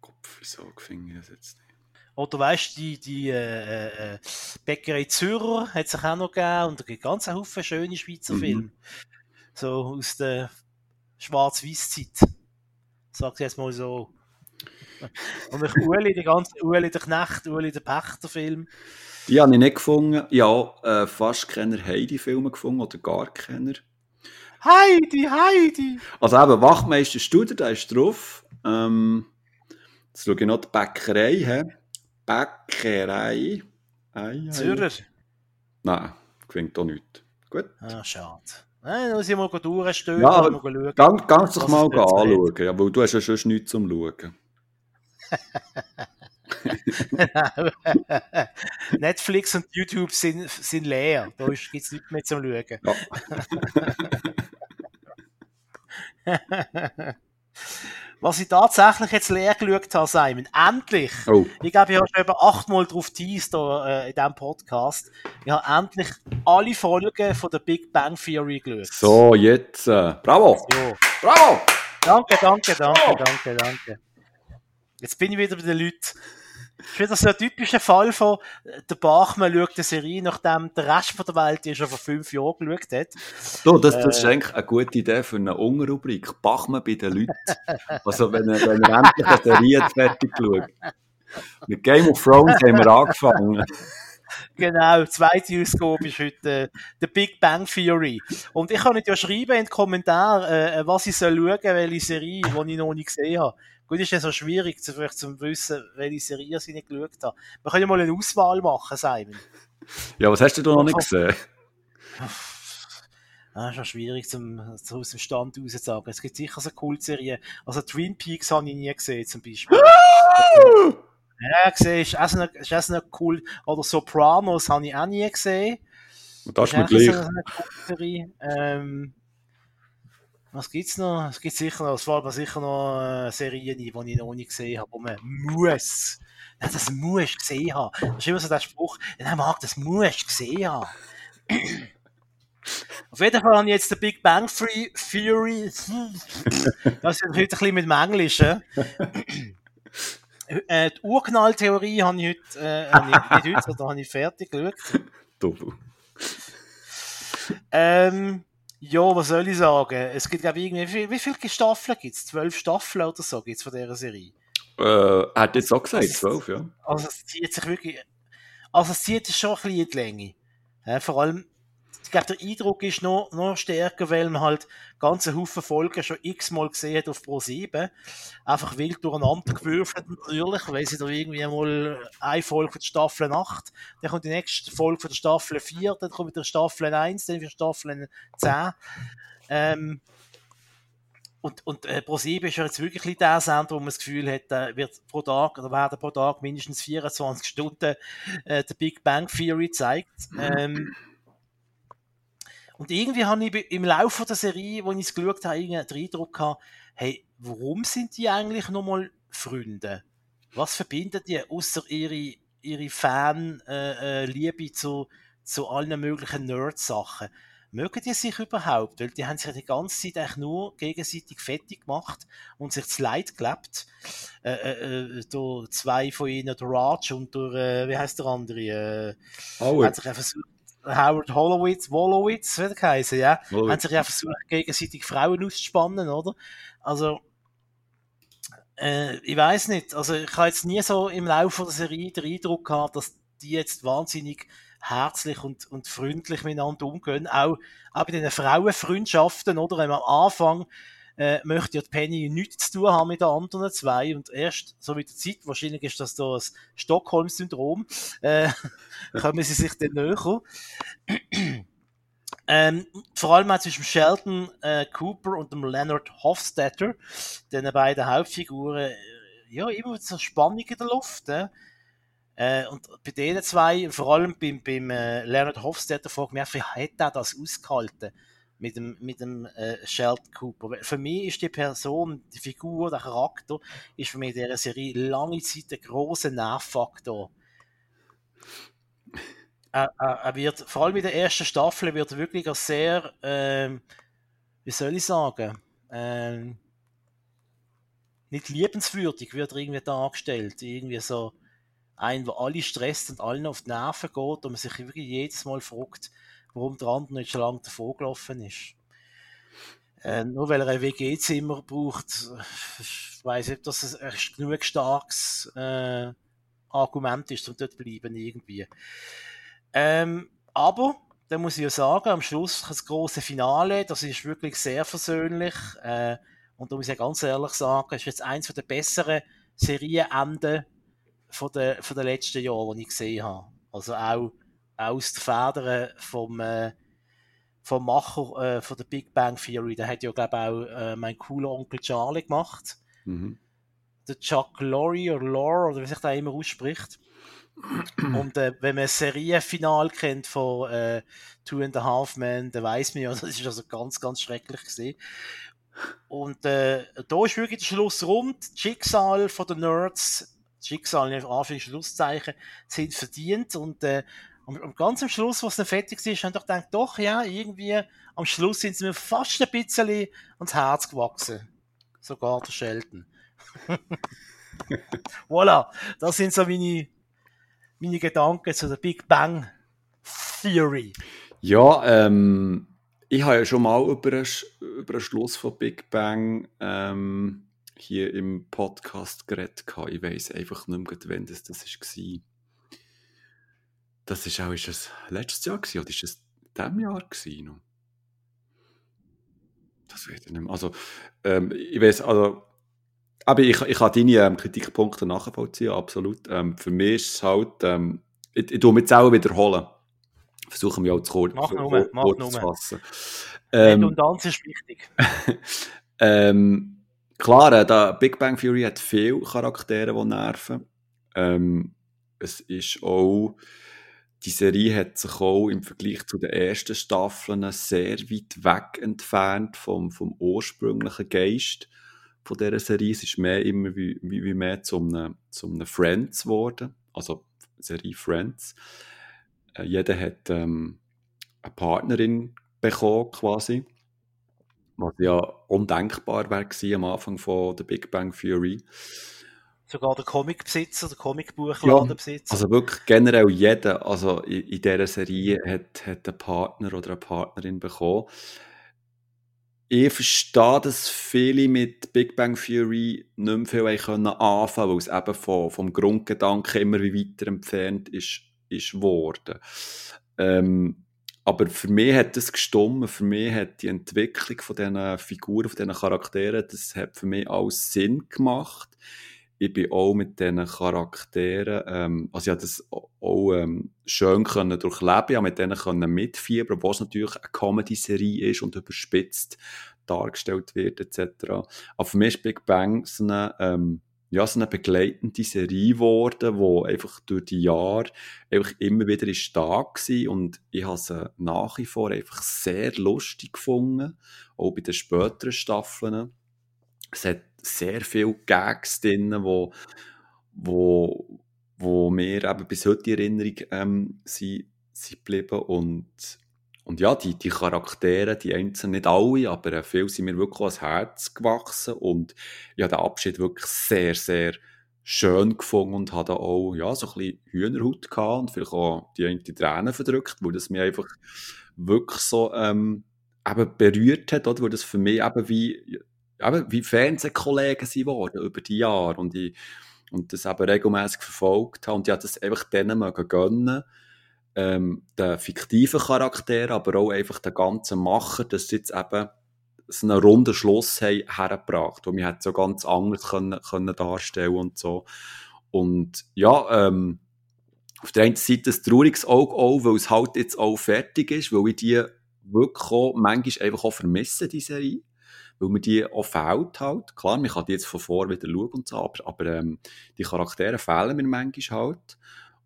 Kopf, wieso finde ich das jetzt nicht? Oder weißt du, die, die äh, äh, Bäckerei Zürcher hat sich auch noch gegeben und es gibt ganz Haufen schöne Schweizer Mhm. Filme. So aus der Schwarz-Weiß-Zeit. Sag ich jetzt mal so. Und ich Uli, der ganze Uli der Knecht, Uli der Pächter-Film. Die habe ich nicht gefunden. Ja, äh, fast keine Heidi-Filme gefunden oder gar keine. Heidi, Heidi! Also eben, Wachmeister Studer, der ist drauf. Ähm, jetzt schaue ich noch die Bäckerei. He? Bäckerei. Ei, ei. Zürcher. Nein, klingt auch nicht. Gut. Ah, schade. Nein, da muss ich mal durchstören Ja, und mal schauen. Ganz, ganz doch mal anschauen, ja, weil du hast ja schon nichts zum Schauen. Netflix und YouTube sind, sind leer. Da gibt es nichts mehr zum Schauen. Ja. Was ich tatsächlich jetzt leer geschaut habe, Simon, endlich! Oh, Ich glaube, ich habe schon etwa achtmal drauf teased äh, in diesem Podcast. Ich habe endlich alle Folgen von der Big Bang Theory geschaut. so, jetzt. Äh, bravo! Ja. Bravo! Danke, danke, danke, Oh. danke, danke. Jetzt bin ich wieder bei den Leuten. Das ist wieder so ein typischer Fall von, äh, der Bachmann schaut eine Serie, nachdem der Rest von der Welt die schon vor fünf Jahren geschaut hat. Du, das, das ist Äh. eigentlich eine gute Idee für eine Unrubrik. Bachmann bei den Leuten. Also, wenn er, wenn er endlich eine Serie fertig geschaut. Mit Game of Thrones haben wir angefangen. Genau, zweite Ausgabe ist heute äh, The Big Bang Theory. Und ich kann nicht ja schreiben in den Kommentaren, äh, was ich soll schauen, welche Serie, die ich noch nicht gesehen habe. Gut, ist ja so schwierig, zu, vielleicht zu wissen, welche Serie ich nicht geschaut habe. Wir können ja mal eine Auswahl machen, Simon. Ja, was hast du da noch nicht gesehen? Ah, ist schon schwierig zum, so aus dem Stand raus zu sagen. Es gibt sicher so Kultserien. Also Twin Peaks habe ich nie gesehen, zum Beispiel. ja, gesehen, ist auch ist eine cool. Oder Sopranos habe ich auch nie gesehen. Und das ist mir gleich. eine. Ähm, was gibt's noch? Es gibt sicher noch, es war sicher noch äh, Serien, die ich noch nicht gesehen habe, wo man muss. Ja, das muss gesehen haben. Das ist immer so der Spruch, ja, Marc, das muss gesehen haben. Auf jeden Fall habe ich jetzt den Big Bang Free Theory. Das ist heute ein bisschen mit dem Englisch. Äh? Die Urknalltheorie habe ich heute, äh, habe ich, nicht heute, sondern habe ich fertig geschaut. Doppel. Ähm, ja, was soll ich sagen? Es gibt, glaube ich, irgendwie, wie, wie viele Staffeln gibt es? Zwölf Staffeln oder so gibt es von dieser Serie. Äh, er hat jetzt auch gesagt, zwölf, ja. Also es zieht sich wirklich, also es zieht sich schon ein bisschen in die Länge. Ja, vor allem, ich glaube, der Eindruck ist noch, noch stärker, weil man halt ganze Haufen Folgen schon x-mal gesehen hat auf Pro 7. Einfach wild durcheinander gewürfelt natürlich, weil sie da irgendwie mal eine Folge von der Staffel 8, dann kommt die nächste Folge von der Staffel 4, dann kommt wieder Staffel 1, dann wieder Staffel 10. Ähm, und, und äh, ProSieben ist ja jetzt wirklich der Sender, wo man das Gefühl hat, da wird pro Tag oder werden pro Tag mindestens 24 Stunden äh, der Big Bang Theory gezeigt. Ähm, und irgendwie habe ich im Laufe der Serie, wo ich es geschaut habe, den Eindruck gehabt, hey, warum sind die eigentlich nochmal Freunde? Was verbindet die außer ihre, ihre Fan-Liebe äh, äh, zu, zu allen möglichen Nerd-Sachen? Mögen die sich überhaupt? Weil die haben sich die ganze Zeit eigentlich nur gegenseitig fertig gemacht und sich das Leid gelebt. Äh, äh, äh, durch zwei von ihnen, der Raj und der, äh, wie heißt der andere? Äh, Howard. sich ja versucht, Howard Hollowitz, Wolowitz, wie der geheißen, ja? Howard. haben sich ja versucht, gegenseitig Frauen auszuspannen, oder? Also, äh, ich weiß nicht. Also, ich habe jetzt nie so im Laufe der Serie den Eindruck gehabt, dass die jetzt wahnsinnig herzlich und, und freundlich miteinander umgehen. Auch, auch bei den Frauenfreundschaften, oder? Wenn man am Anfang äh, möchte ja die Penny nichts zu tun haben mit den anderen zwei und erst so mit der Zeit, wahrscheinlich ist das da das Stockholm-Syndrom, äh, kommen sie sich dann näher. Ähm, vor allem auch zwischen Sheldon äh, Cooper und dem Leonard Hofstetter, den beiden Hauptfiguren, äh, ja, immer so Spannung in der Luft. Äh. Äh, und bei denen zwei, vor allem beim, beim äh, Leonard Hofstetter, frage ich mich, wie hat er das ausgehalten? Mit dem, mit dem äh, Sheldon Cooper. Für mich ist die Person, die Figur, der Charakter, ist für mich in dieser Serie lange Zeit ein grosser Nervfaktor. Er, er, er, wird, vor allem in der ersten Staffel, wird wirklich als sehr, ähm, wie soll ich sagen, ähm, nicht liebenswürdig wird er irgendwie dargestellt. Irgendwie so ein, der alle stresst und allen auf die Nerven geht und man sich wirklich jedes Mal fragt, warum der andere nicht schon lange davor gelaufen ist. Äh, nur weil er ein WG-Zimmer braucht, ich weiß nicht, ob das ein, genug starkes äh, Argument ist, um dort zu bleiben irgendwie. Ähm, aber, da muss ich ja sagen, am Schluss das große Finale, das ist wirklich sehr versöhnlich. Äh, und da muss ich ganz ehrlich sagen, es ist jetzt eins der besseren Serienenden von den, von den letzten Jahren, die ich gesehen habe. Also auch aus den Federn vom, äh, vom Macher äh, von der Big Bang Theory. Der hat ja, glaube ich, auch äh, mein cooler Onkel Charlie gemacht. Mhm. Der Chuck Lorre oder Lore, oder wie sich der immer ausspricht. Und äh, wenn man ein Serienfinal kennt von äh, Two and a Half Men, dann weiß man ja, das ist also ganz, ganz schrecklich gesehen. Und äh, da ist wirklich der Schluss rund. Das Schicksal von den Nerds, das Schicksal in Anführungs- Schlusszeichen, sind verdient. Und, äh, und, ganz am Schluss, was dann fertig ist, haben ich gedacht, doch, ja, irgendwie am Schluss sind sie mir fast ein bisschen ans Herz gewachsen. Sogar der Sheldon. voilà, das sind so meine, meine Gedanken zu der Big Bang Theory. Ja, ähm, ich habe ja schon mal über den, über den Schluss von Big Bang ähm, hier im Podcast geredet. Ich weiß einfach nicht mehr, wann das, das war. Das ist auch ist es letztes Jahr gewesen, oder ist es diesem Jahr gewesen? Noch? Das weiß ich nicht mehr. Also, ähm, ich weiß, also, aber ich, ich kann deine ähm, Kritikpunkte nachvollziehen, absolut. Ähm, für mich ist es halt, ähm, ich, ich tue mich jetzt auch wiederholen versuchen wir auch zu kurz, mach nur, mach kurz zu fassen. Ähm, Redundanz ist wichtig. ähm, klar, äh, der Big Bang Theory hat viele Charaktere, die nerven. Ähm, es ist auch, die Serie hat sich auch im Vergleich zu den ersten Staffeln sehr weit weg entfernt vom, vom ursprünglichen Geist von dieser Serie. Es ist mehr immer wie, wie, wie mehr zu einem, zu einem Friends geworden. Also Serie Friends. Äh, jeder hat ähm, eine Partnerin bekommen, quasi. Was ja undenkbar wäre am Anfang von der Big Bang Theory. Sogar der Comicbesitzer, der Comicbuchladenbesitzer. Ja, also wirklich generell jeder, also in, in dieser Serie hat, hat einen Partner oder eine Partnerin bekommen. Ich verstehe, dass viele mit Big Bang Theory nicht mehr viel anfangen können, weil es eben vom, vom Grundgedanken immer weiter entfernt ist ist geworden. Ähm, aber für mich hat das gestummen, für mich hat die Entwicklung von diesen Figuren, von diesen Charakteren, das hat für mich alles Sinn gemacht. Ich bin auch mit diesen Charakteren, ähm, also ich habe das auch ähm, schön können durchleben, ich mit denen können mitfiebern, es natürlich eine Comedy-Serie ist und überspitzt dargestellt wird, etc. Aber für mich ist Big Bang so eine, ähm, ja, so eine begleitende Serie geworden, die einfach durch die Jahre einfach immer wieder ist da war und ich habe sie nach wie vor einfach sehr lustig gefunden, auch bei den späteren Staffeln. Es hat sehr viele Gags drin, wo, wo, wo mir eben bis heute in Erinnerung ähm, sind, sind geblieben und und ja, die, die Charaktere, die einzelnen, nicht alle, aber viele sind mir wirklich ans Herz gewachsen und ich habe den Abschied wirklich sehr, sehr schön gefunden und hatte auch ja, so ein bisschen Hühnerhaut gehabt und vielleicht auch die eine Tränen verdrückt, weil das mich einfach wirklich so ähm, eben berührt hat, oder? weil das für mich eben wie, eben wie Fernsehkollegen sind geworden über die Jahre und ich und das eben regelmäßig verfolgt habe und ich habe das einfach denen mögen gönnen ähm, den fiktiven Charakter, aber auch einfach den ganzen Macher, dass sie jetzt eben so einen runden Schluss haben, hergebracht, wo wir so ganz anders können, können darstellen und so. Und ja, ähm, auf der einen Seite ein trauriges Auge auch, weil es halt jetzt auch fertig ist, weil ich die wirklich auch manchmal einfach auch vermisse, die Serie. Weil mir die auch fehlt halt. Klar, man kann die jetzt von vor wieder schauen und so, aber, aber ähm, die Charaktere fehlen mir manchmal halt.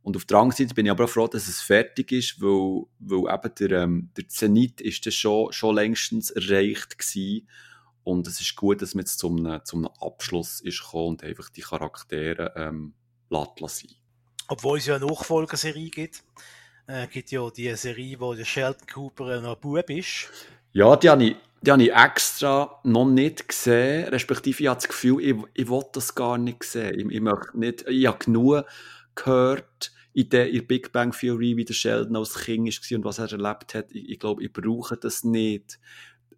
Und auf der anderen Seite bin ich aber auch froh, dass es fertig ist, weil, weil eben der, ähm, der Zenit ist das schon, schon längstens erreicht gewesen. Und es ist gut, dass man jetzt zum, zum Abschluss ist gekommen und einfach die Charaktere ähm, lässt sein. Obwohl es ja eine Nachfolgerserie gibt. Äh, gibt ja die Serie, wo der Sheldon Cooper noch Bub ist. Ja, die habe ich, die habe ich extra noch nicht gesehen, respektive ich habe das Gefühl, ich, ich will das gar nicht sehen. Ich, ich, möchte nicht, ich habe genug gehört in der, in Big Bang Theory, wie der Sheldon als Kind war und was er erlebt hat. Ich, ich glaube, ich brauche das nicht,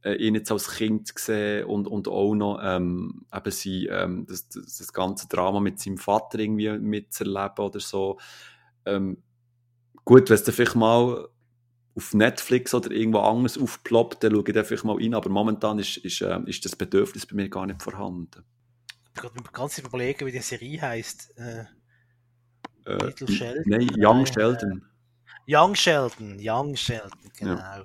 äh, ihn jetzt als Kind zu sehen und, und auch noch ähm, eben sie, ähm, das, das, das ganze Drama mit seinem Vater irgendwie mitzuerleben oder so. Ähm, gut, wenn es vielleicht mal auf Netflix oder irgendwo anders aufploppt, dann schaue ich vielleicht mal rein, aber momentan ist, ist, äh, ist das Bedürfnis bei mir gar nicht vorhanden. Ich mir ganz überlegen, wie die Serie heisst. Äh, Äh, Little Sheldon? Nein, Young Nein, Sheldon. Young Sheldon, Young Sheldon, genau.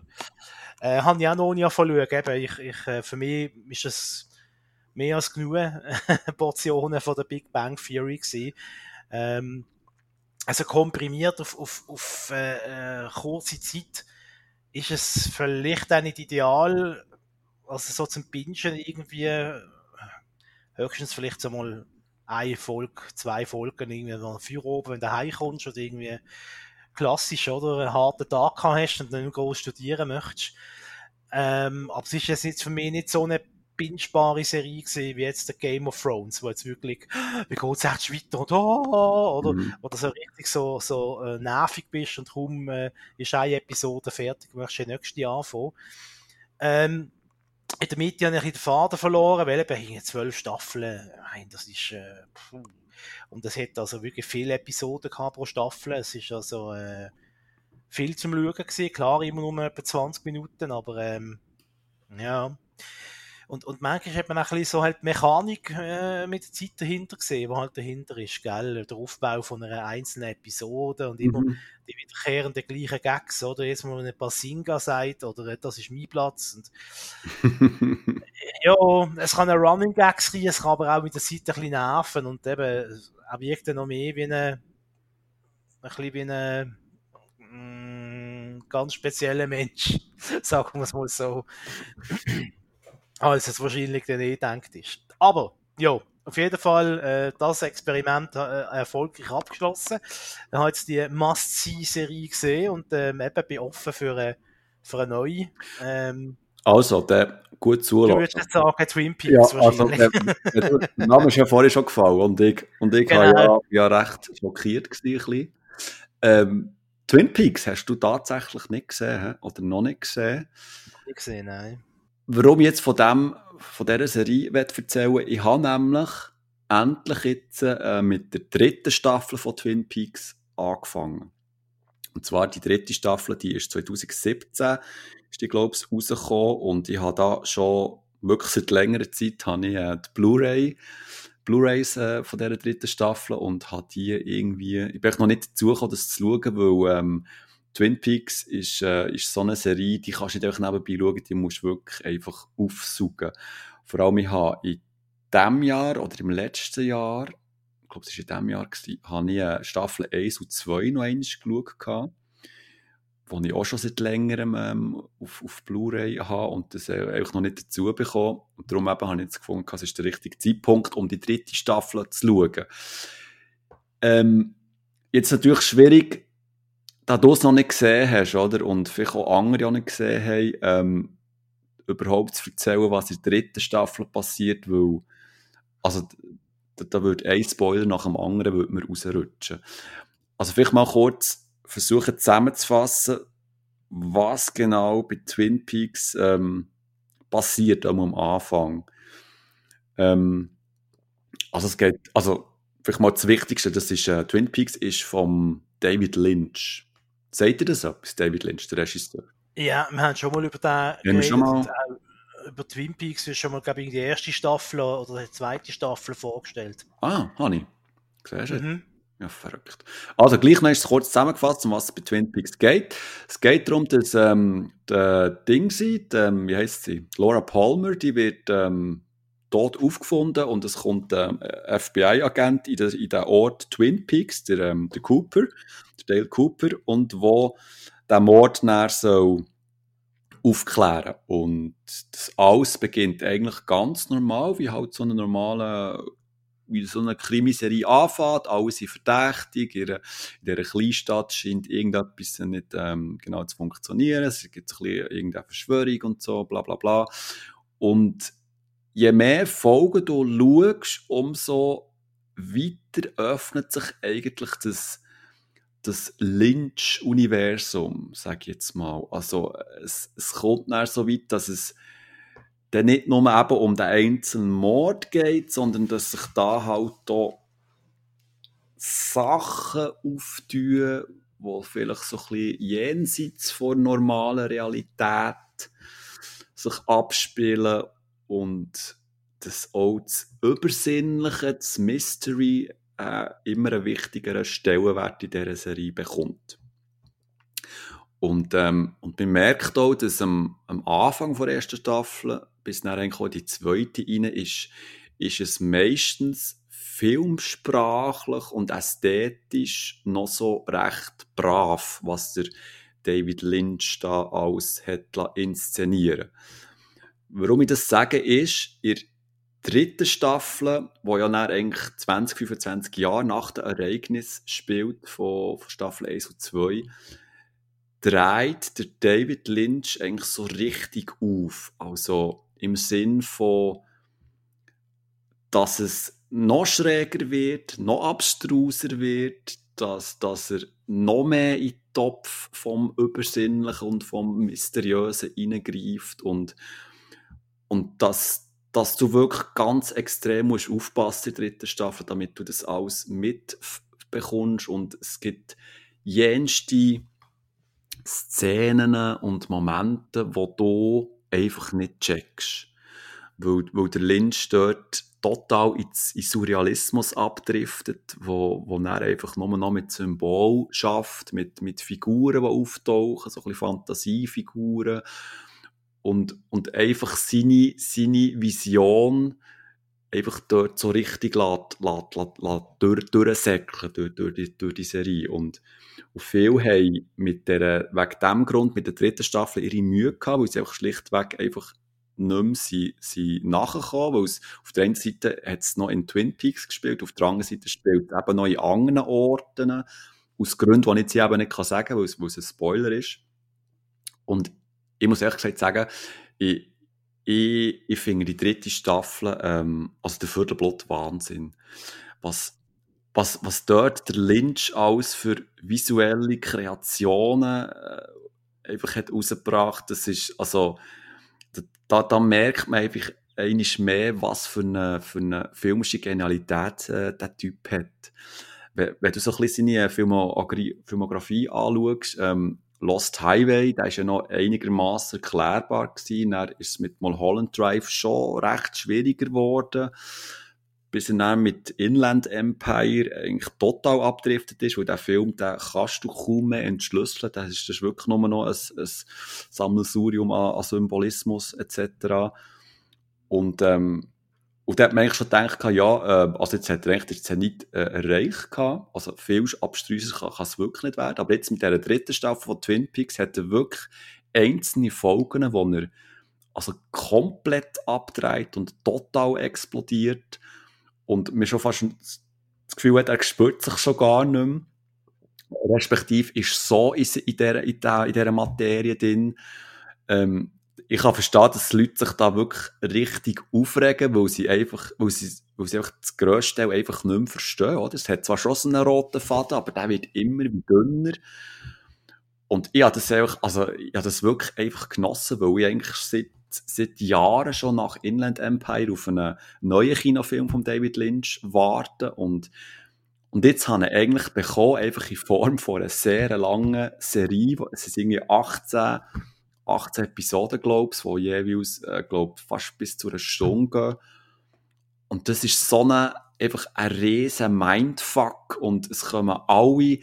Äh, habe ich auch noch nie anfangen Eben, ich, ich, äh, für mich ist es mehr als genug Portionen von der Big Bang Theory gewesen. Ähm, also komprimiert auf, auf, auf äh, äh, kurze Zeit ist es vielleicht auch nicht ideal, also so zum Bingen irgendwie äh, höchstens vielleicht so mal eine Folge, zwei Folgen irgendwie noch für oben, wenn du heimkommst oder irgendwie klassisch, oder? Einen harten Tag hast und dann groß studieren möchtest. Ähm, aber es ist jetzt für mich nicht so eine bingebare Serie gewesen, wie jetzt der Game of Thrones, wo jetzt wirklich, wie geht's jetzt weiter und oh, oder, Mhm. oder so richtig so, so äh, nervig bist und darum äh, ist eine Episode fertig, möchtest du die nächste anfangen. Ähm, in der Mitte habe ich den Faden verloren, weil eben irgendwie zwölf Staffeln, nein, das ist, äh, und es hat also wirklich viele Episoden gehabt pro Staffel, es ist also äh, viel zum Schauen gewesen, klar, immer nur etwa 20 Minuten, aber ähm, ja. Und, und manchmal hat man auch ein bisschen so halt die Mechanik äh, mit der Zeit dahinter gesehen, was halt dahinter ist, gell? Der Aufbau von einer einzelnen Episode und immer Mhm. die wiederkehrenden gleichen Gags, oder? Jetzt, wo man ein Basinga sagt, oder äh, das ist mein Platz. Und, ja, es kann ein Running Gag sein, es kann aber auch mit der Zeit ein bisschen nerven und eben, er wirkt dann noch mehr wie eine, ein bisschen wie ein mm, ganz spezieller Mensch, sagen wir es mal so, als es wahrscheinlich dann eh gedacht ist. Aber, ja, auf jeden Fall äh, das Experiment äh, erfolgreich abgeschlossen. Ich habe jetzt die Must-See-Serie gesehen und ähm, eben bin offen für eine, für eine neue. Ähm, Also, der gut du zulassen. würdest jetzt sagen Twin Peaks Ja, also, wahrscheinlich. äh, äh, der Name ist ja vorhin schon gefallen und ich, und ich Genau. war ja, ja recht schockiert gewesen. Ähm, Twin Peaks hast du tatsächlich nicht gesehen oder noch nicht gesehen. Ich gesehen, nein. Warum ich jetzt von, dem, von dieser Serie will erzählen Ich habe nämlich endlich jetzt äh, mit der dritten Staffel von Twin Peaks angefangen. Und zwar die dritte Staffel, die ist 2017, ist die, glaube ich, rausgekommen. Und ich habe da schon wirklich seit längerer Zeit habe ich, äh, die Blu-ray, Blu-rays äh, von dieser dritten Staffel und habe die irgendwie, ich bin noch nicht dazu gekommen, das zu schauen, weil ähm, Twin Peaks ist, äh, ist so eine Serie, die kannst du nicht einfach nebenbei schauen, die musst du wirklich einfach aufsaugen. Vor allem, ich habe in diesem Jahr oder im letzten Jahr, ich glaube, es war in diesem Jahr, habe ich äh, Staffel 1 und 2 noch einmal geschaut, gehabt, wo ich auch schon seit längerem ähm, auf, auf Blu-ray habe und das äh, einfach noch nicht dazu bekommen. Und darum eben habe ich jetzt gefunden, es ist der richtige Zeitpunkt, um die dritte Staffel zu schauen. Ähm, jetzt natürlich schwierig, da du es noch nicht gesehen hast, oder? Und vielleicht auch andere auch nicht gesehen haben, ähm, überhaupt zu erzählen, was in der dritten Staffel passiert, weil, also, da, da würde ein Spoiler nach dem anderen würde mir rausrutschen. Also, vielleicht mal kurz versuchen zusammenzufassen, was genau bei Twin Peaks ähm, passiert am Anfang. Ähm, also, es geht, also, vielleicht mal das Wichtigste, das ist, äh, Twin Peaks ist vom David Lynch. Sagt ihr das etwas, David Lynch, der Regisseur? Ja, wir haben schon mal über den wir schon mal- auch über Twin Peaks ist schon mal, glaube ich, die erste Staffel oder die zweite Staffel vorgestellt. Ah, habe ich. Siehst du? Mhm. Ja, verrückt. Also, gleich noch ist es kurz zusammengefasst, um was es bei Twin Peaks geht. Es geht darum, dass ähm, der Ding sieht, ähm, wie heißt sie? Laura Palmer, die wird, ähm, tot aufgefunden und es kommt ein ähm, FBI-Agent in, den, Ort Twin Peaks, der, ähm, der Cooper, der Dale Cooper, und wo der Mord näher soll aufklären. Und das alles beginnt eigentlich ganz normal, wie halt so eine normale wie so eine Krimiserie anfängt, alle sind verdächtig, in, in dieser Kleinstadt scheint irgendetwas nicht ähm, genau zu funktionieren, es gibt ein bisschen irgendeine Verschwörung und so, bla bla bla. Und je mehr Folgen du schaust, umso weiter öffnet sich eigentlich das, das Lynch-Universum, sag ich jetzt mal. Also es, es kommt dann so weit, dass es dann nicht nur eben um den einzelnen Mord geht, sondern dass sich da halt auch Sachen auftun, die vielleicht so ein bisschen jenseits von normaler Realität sich abspielen und das auch das Übersinnliche, das Mystery äh, immer einen wichtigeren Stellenwert in dieser Serie bekommt. Und, ähm, und man merkt auch, dass am, am Anfang der ersten Staffel bis dann eigentlich auch die zweite rein ist, ist es meistens filmsprachlich und ästhetisch noch so recht brav, was der David Lynch da alles hat inszenieren Warum ich das sage, ist, in der dritten Staffel, wo ja dann eigentlich 20, 25 Jahre nach dem Ereignis spielt, von, von Staffel 1 und 2, dreht der David Lynch eigentlich so richtig auf. Also im Sinn von, dass es noch schräger wird, noch abstruser wird, dass, dass er noch mehr in den Topf vom Übersinnlichen und vom Mysteriösen hineingreift und, und dass, dass du wirklich ganz extrem musst aufpassen in der dritten Staffel, damit du das alles mitbekommst und es gibt jenste Szenen und Momente, wo du einfach nicht checkst. Weil, weil der Lynch dort total in, in Surrealismus abdriftet, wo, wo er einfach nur noch mit Symbolen schafft, mit, mit Figuren, die auftauchen, so ein bisschen Fantasiefiguren. Und, und einfach seine, seine Vision einfach dort so richtig lässt, lässt, lässt, lässt durch, durchsäckeln durch, durch, die, durch die Serie. Und, und viele haben mit der, wegen dem Grund mit der dritten Staffel ihre Mühe gehabt, weil sie einfach schlichtweg einfach nicht mehr sie, sie nachgekommen, weil es auf der einen Seite hat es noch in Twin Peaks gespielt, auf der anderen Seite spielt es eben noch in anderen Orten, aus Gründen, die ich jetzt eben nicht sagen kann, weil es, weil es ein Spoiler ist. Und ich muss ehrlich gesagt sagen, ich, ich, ich finde die dritte Staffel, ähm, also der Viertelblut Wahnsinn. Was, was, was dort der Lynch alles für visuelle Kreationen äh, einfach hat rausgebracht, das ist, also, da, da merkt man einfach einmal mehr, was für eine, für eine filmische Genialität äh, der Typ hat. Wenn, wenn du so ein bisschen seine Filmografie anschaust, ähm, Lost Highway, der ist ja noch einigermaßen erklärbar gewesen. Dann ist es mit Mulholland Drive schon recht schwieriger geworden. Bis er dann mit Inland Empire eigentlich total abdriftet ist, weil der Film, den kannst du kaum mehr entschlüsseln. Das ist, das ist wirklich nur noch ein, ein Sammelsurium an, an Symbolismus etc. Und, ähm, und da hat man eigentlich schon gedacht, ja, äh, also jetzt hat er eigentlich den Zenit äh, erreicht gehabt. Also viel abstruser kann, es wirklich nicht werden. Aber jetzt mit dieser dritten Staffel von Twin Peaks hat er wirklich einzelne Folgen, wo er also komplett abdreht und total explodiert. Und mir schon fast das Gefühl hat, er spürt sich schon gar nicht mehr. Respektive ist so in, dieser, in, dieser Materie drin. Ähm, ich kann verstehen, dass Leute sich da wirklich richtig aufregen, weil sie einfach, weil sie, weil sie einfach das grösste Teil einfach nicht mehr verstehen, oder? Es hat zwar schon so einen roten Faden, aber der wird immer dünner. Und ich habe das einfach, also, ich habe das wirklich einfach genossen, weil ich eigentlich seit, seit Jahren schon nach Inland Empire auf einen neuen Kinofilm von David Lynch warte und und jetzt habe ich eigentlich bekommen, einfach in Form von einer sehr langen Serie, es sind irgendwie 18 18 Episoden, glaube ich, die jeweils, äh, glaub, fast bis zu einer Stunde gehen. Und das ist so eine, einfach ein riesen Mindfuck und es kommen alle,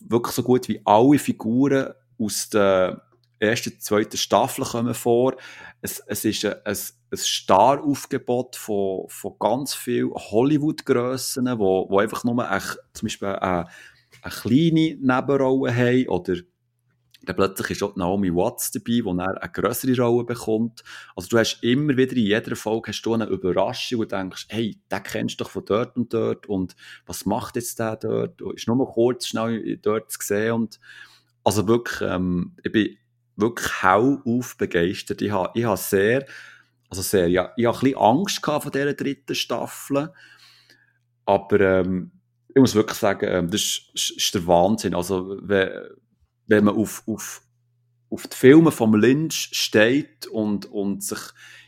wirklich so gut wie alle Figuren aus der ersten, zweiten Staffel kommen vor. Es, es ist ein, ein, ein Star-Aufgebot von, von ganz vielen Hollywood-Grössen, wo, wo einfach nur ein, zum Beispiel eine, eine kleine Nebenrolle haben oder dann plötzlich ist auch Naomi Watts dabei, wo er eine größere Rolle bekommt. Also du hast immer wieder in jeder Folge hast du eine Überraschung und denkst, hey, den kennst du doch von dort und dort und was macht jetzt der dort? Ist nur mal kurz schnell dort zu sehen und also wirklich, ähm, ich bin wirklich hau auf begeistert. Ich habe, ich habe sehr, also sehr, ja, ich habe ein bisschen Angst gehabt von dieser dritten Staffel, aber ähm, ich muss wirklich sagen, ähm, das ist, ist der Wahnsinn. Also wenn, wenn man auf, auf, auf die Filme vom Lynch steht und, und sich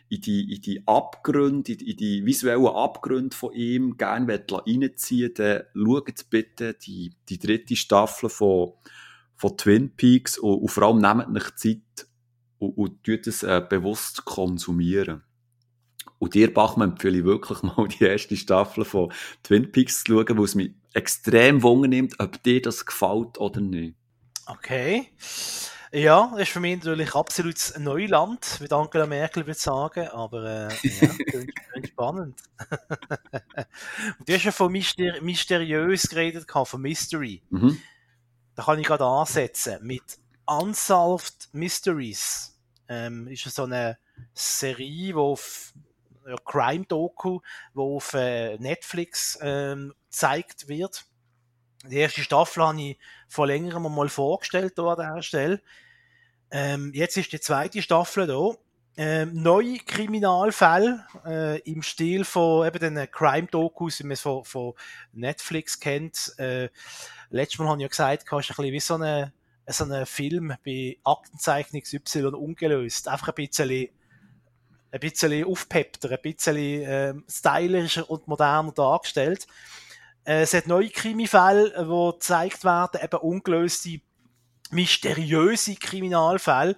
in die, in die Abgründe, in die, in die visuellen Abgründe von ihm gerne reinziehen dann schaut bitte die, die dritte Staffel von, von Twin Peaks und, und vor allem nehmt euch Zeit und, und tut es äh, bewusst konsumieren. Und dir, Bachmann, empfehle ich wirklich mal die erste Staffel von Twin Peaks zu schauen, weil es mich extrem wundern nimmt, ob dir das gefällt oder nicht. Okay. Ja, das ist für mich natürlich absolut Neuland, wie Angela Merkel würde sagen, aber äh, ja, klingt spannend. Und du hast ja von Myster mysteriös geredet, von Mystery. Mhm. Da kann ich gerade ansetzen mit Unsolved Mysteries. Ähm, ist so eine Serie, wo auf ja, Crime-Doku, wo auf äh, Netflix ähm, gezeigt wird die erste Staffel habe ich vor längerem mal vorgestellt hier an dieser Stelle. Ähm, jetzt ist die zweite Staffel da. Ähm, neue Kriminalfälle äh, im Stil von eben den Crime-Dokus, wie man es von, von Netflix kennt. Äh, letztes Mal habe ich ja gesagt, es ist ein bisschen wie so ein so eine Film bei Aktenzeichen XY ungelöst. Einfach ein bisschen ein bisschen aufpeppter, ein bisschen äh, stylischer und moderner dargestellt. Äh, es hat neue Krimifälle, äh, die gezeigt werden, eben ungelöste mysteriöse Kriminalfälle.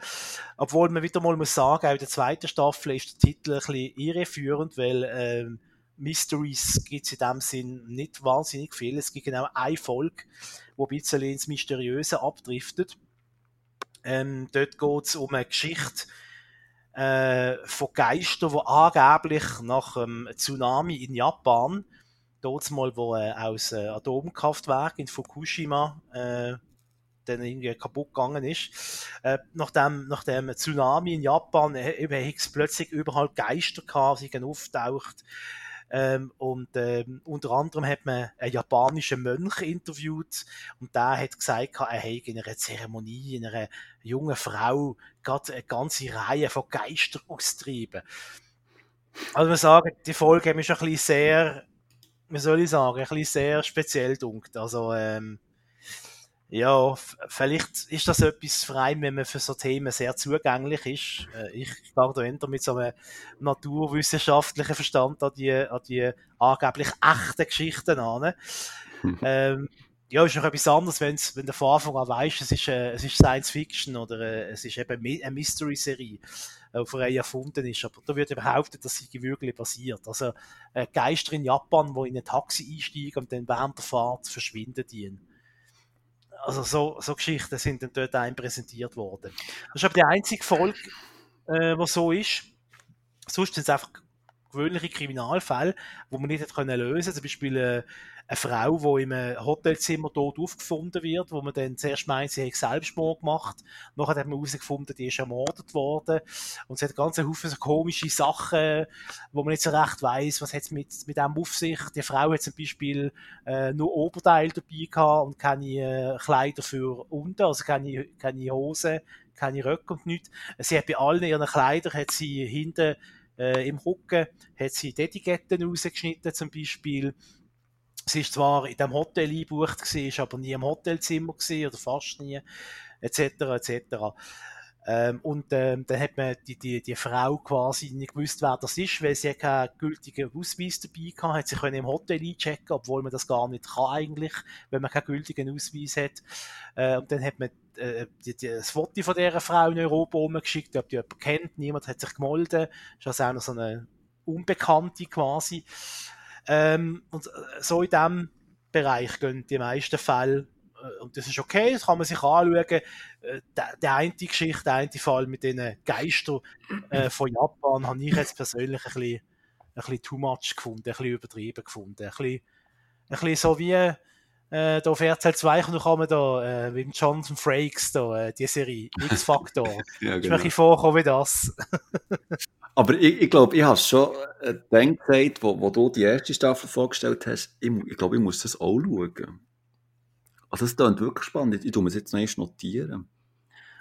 Obwohl man wieder mal muss sagen, auch in der zweiten Staffel ist der Titel ein bisschen irreführend, weil ähm, Mysteries gibt es in dem Sinn nicht wahnsinnig viel. Es gibt genau ein Volk, wo ein bisschen ins Mysteriöse abdriftet. Ähm, dort geht es um eine Geschichte äh, von Geistern, die angeblich nach einem ähm, Tsunami in Japan dort mal, wo äh, aus äh, Atomkraftwerk in Fukushima äh, dann irgendwie kaputt gegangen ist. Äh, nach, dem, nach dem Tsunami in Japan äh, es plötzlich überall Geister gehabt, die auftaucht. Ähm, und ähm, unter anderem hat man einen japanischen Mönch interviewt und der hat gesagt, er habe in einer Zeremonie, in einer jungen Frau gerade eine ganze Reihe von Geistern austrieben. Also man sagen, die Folge hat mich schon ein bisschen sehr wie soll ich sagen, ein bisschen sehr speziell dunkt. Also, ähm, ja, vielleicht ist das etwas frei, wenn man für so Themen sehr zugänglich ist. Äh, ich gehe da eher mit so einem naturwissenschaftlichen Verstand an die, an die angeblich echten Geschichten an. Mhm. Ähm, ja, ist noch etwas anderes, wenn's, wenn du von Anfang an weißt, es ist, äh, es ist Science Fiction oder äh, es ist eben eine Mystery-Serie äh, frei erfunden ist. Aber da wird behauptet, dass sie wirklich passiert. Also äh, Geister in Japan, wo in ein Taxi einsteigen und dann während der Fahrt verschwinden die. Also so, so Geschichten sind dann dort ein präsentiert worden. Das ist aber die einzige Folge, äh, was so ist. Sonst sind es einfach gewöhnliche Kriminalfälle, wo man nicht lösen können. Zum Beispiel äh, eine Frau, die im Hotelzimmer tot aufgefunden wird, wo man dann zuerst meint, sie hätte Selbstmord gemacht. Nachher hat man herausgefunden, die ist ermordet worden. Und sie hat ganz Haufen so komische Sachen, wo man nicht so recht weiss, was hat mit, mit dem auf sich. Die Frau hat zum Beispiel äh, nur Oberteil dabei gehabt und keine äh, Kleider für unten, also keine, keine Hose, keine Röcke und nichts. Sie hat bei allen ihren Kleidern hat sie hinten äh, im Rücken hat sie die Etiketten rausgeschnitten zum Beispiel Sie ist zwar in dem Hotel eingebucht gewesen, aber nie im Hotelzimmer gewesen, oder fast nie, etc., etc. Ähm, und ähm, dann hat man die, die, die Frau quasi nicht gewusst, wer das ist, weil sie keinen gültigen Ausweis dabei hatte, hat sie können im Hotel einchecken, obwohl man das gar nicht kann eigentlich, wenn man keinen gültigen Ausweis hat. Äh, und dann hat man äh, die, die, das Foto von dieser Frau in Europa umgeschickt, ob die jemand kennt, niemand hat sich gemeldet, ist also auch noch so eine Unbekannte quasi. Ähm, und äh, so in diesem Bereich gehen die meisten Fälle äh, und das ist okay, das kann man sich anschauen. Äh, der, der eine Geschichte, der eine Fall mit den Geistern von Japan, habe ich jetzt persönlich ein bisschen, ein bisschen too much gefunden, ein bisschen übertrieben gefunden. Ein bisschen, ein bisschen so wie äh, da auf RTL 2 und dann kann man da äh, mit Jonathan Frakes da, äh, die Serie X-Factor. ja, Ist mir ein genau. bisschen vorgekommen wie das. Aber ich, ich glaube, ich habe schon äh, dann gesagt, wo, wo du die erste Staffel vorgestellt hast, ich, ich glaube, ich muss das auch schauen. Also das klingt wirklich spannend. Ich, tue mir das jetzt noch erst notieren.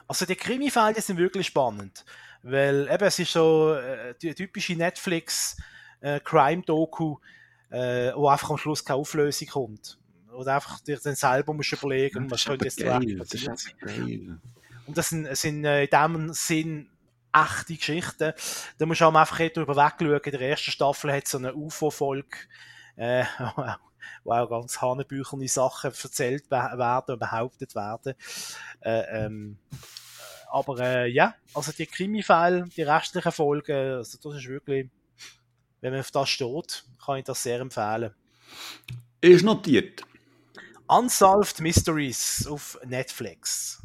Also die Krimi-Fälle sind wirklich spannend, weil eben es ist so äh, die typische Netflix äh, äh, wo einfach am Schluss keine Auflösung kommt. Oder einfach dir dann selber musst überlegen, was könnte jetzt Das ist geil. Und das sind, sind äh, in dem Sinn echte Geschichten. Da musst du auch einfach darüber wegschauen. In der ersten Staffel hat es so eine UFO-Folge, äh, wo auch ganz hanebücherne Sachen erzählt we- werden und behauptet werden. Äh, ähm, aber äh, ja, also die Krimi-Fälle, die restlichen Folgen, also das ist wirklich, wenn man auf das steht, kann ich das sehr empfehlen. Ist notiert. Unsolved Mysteries auf Netflix.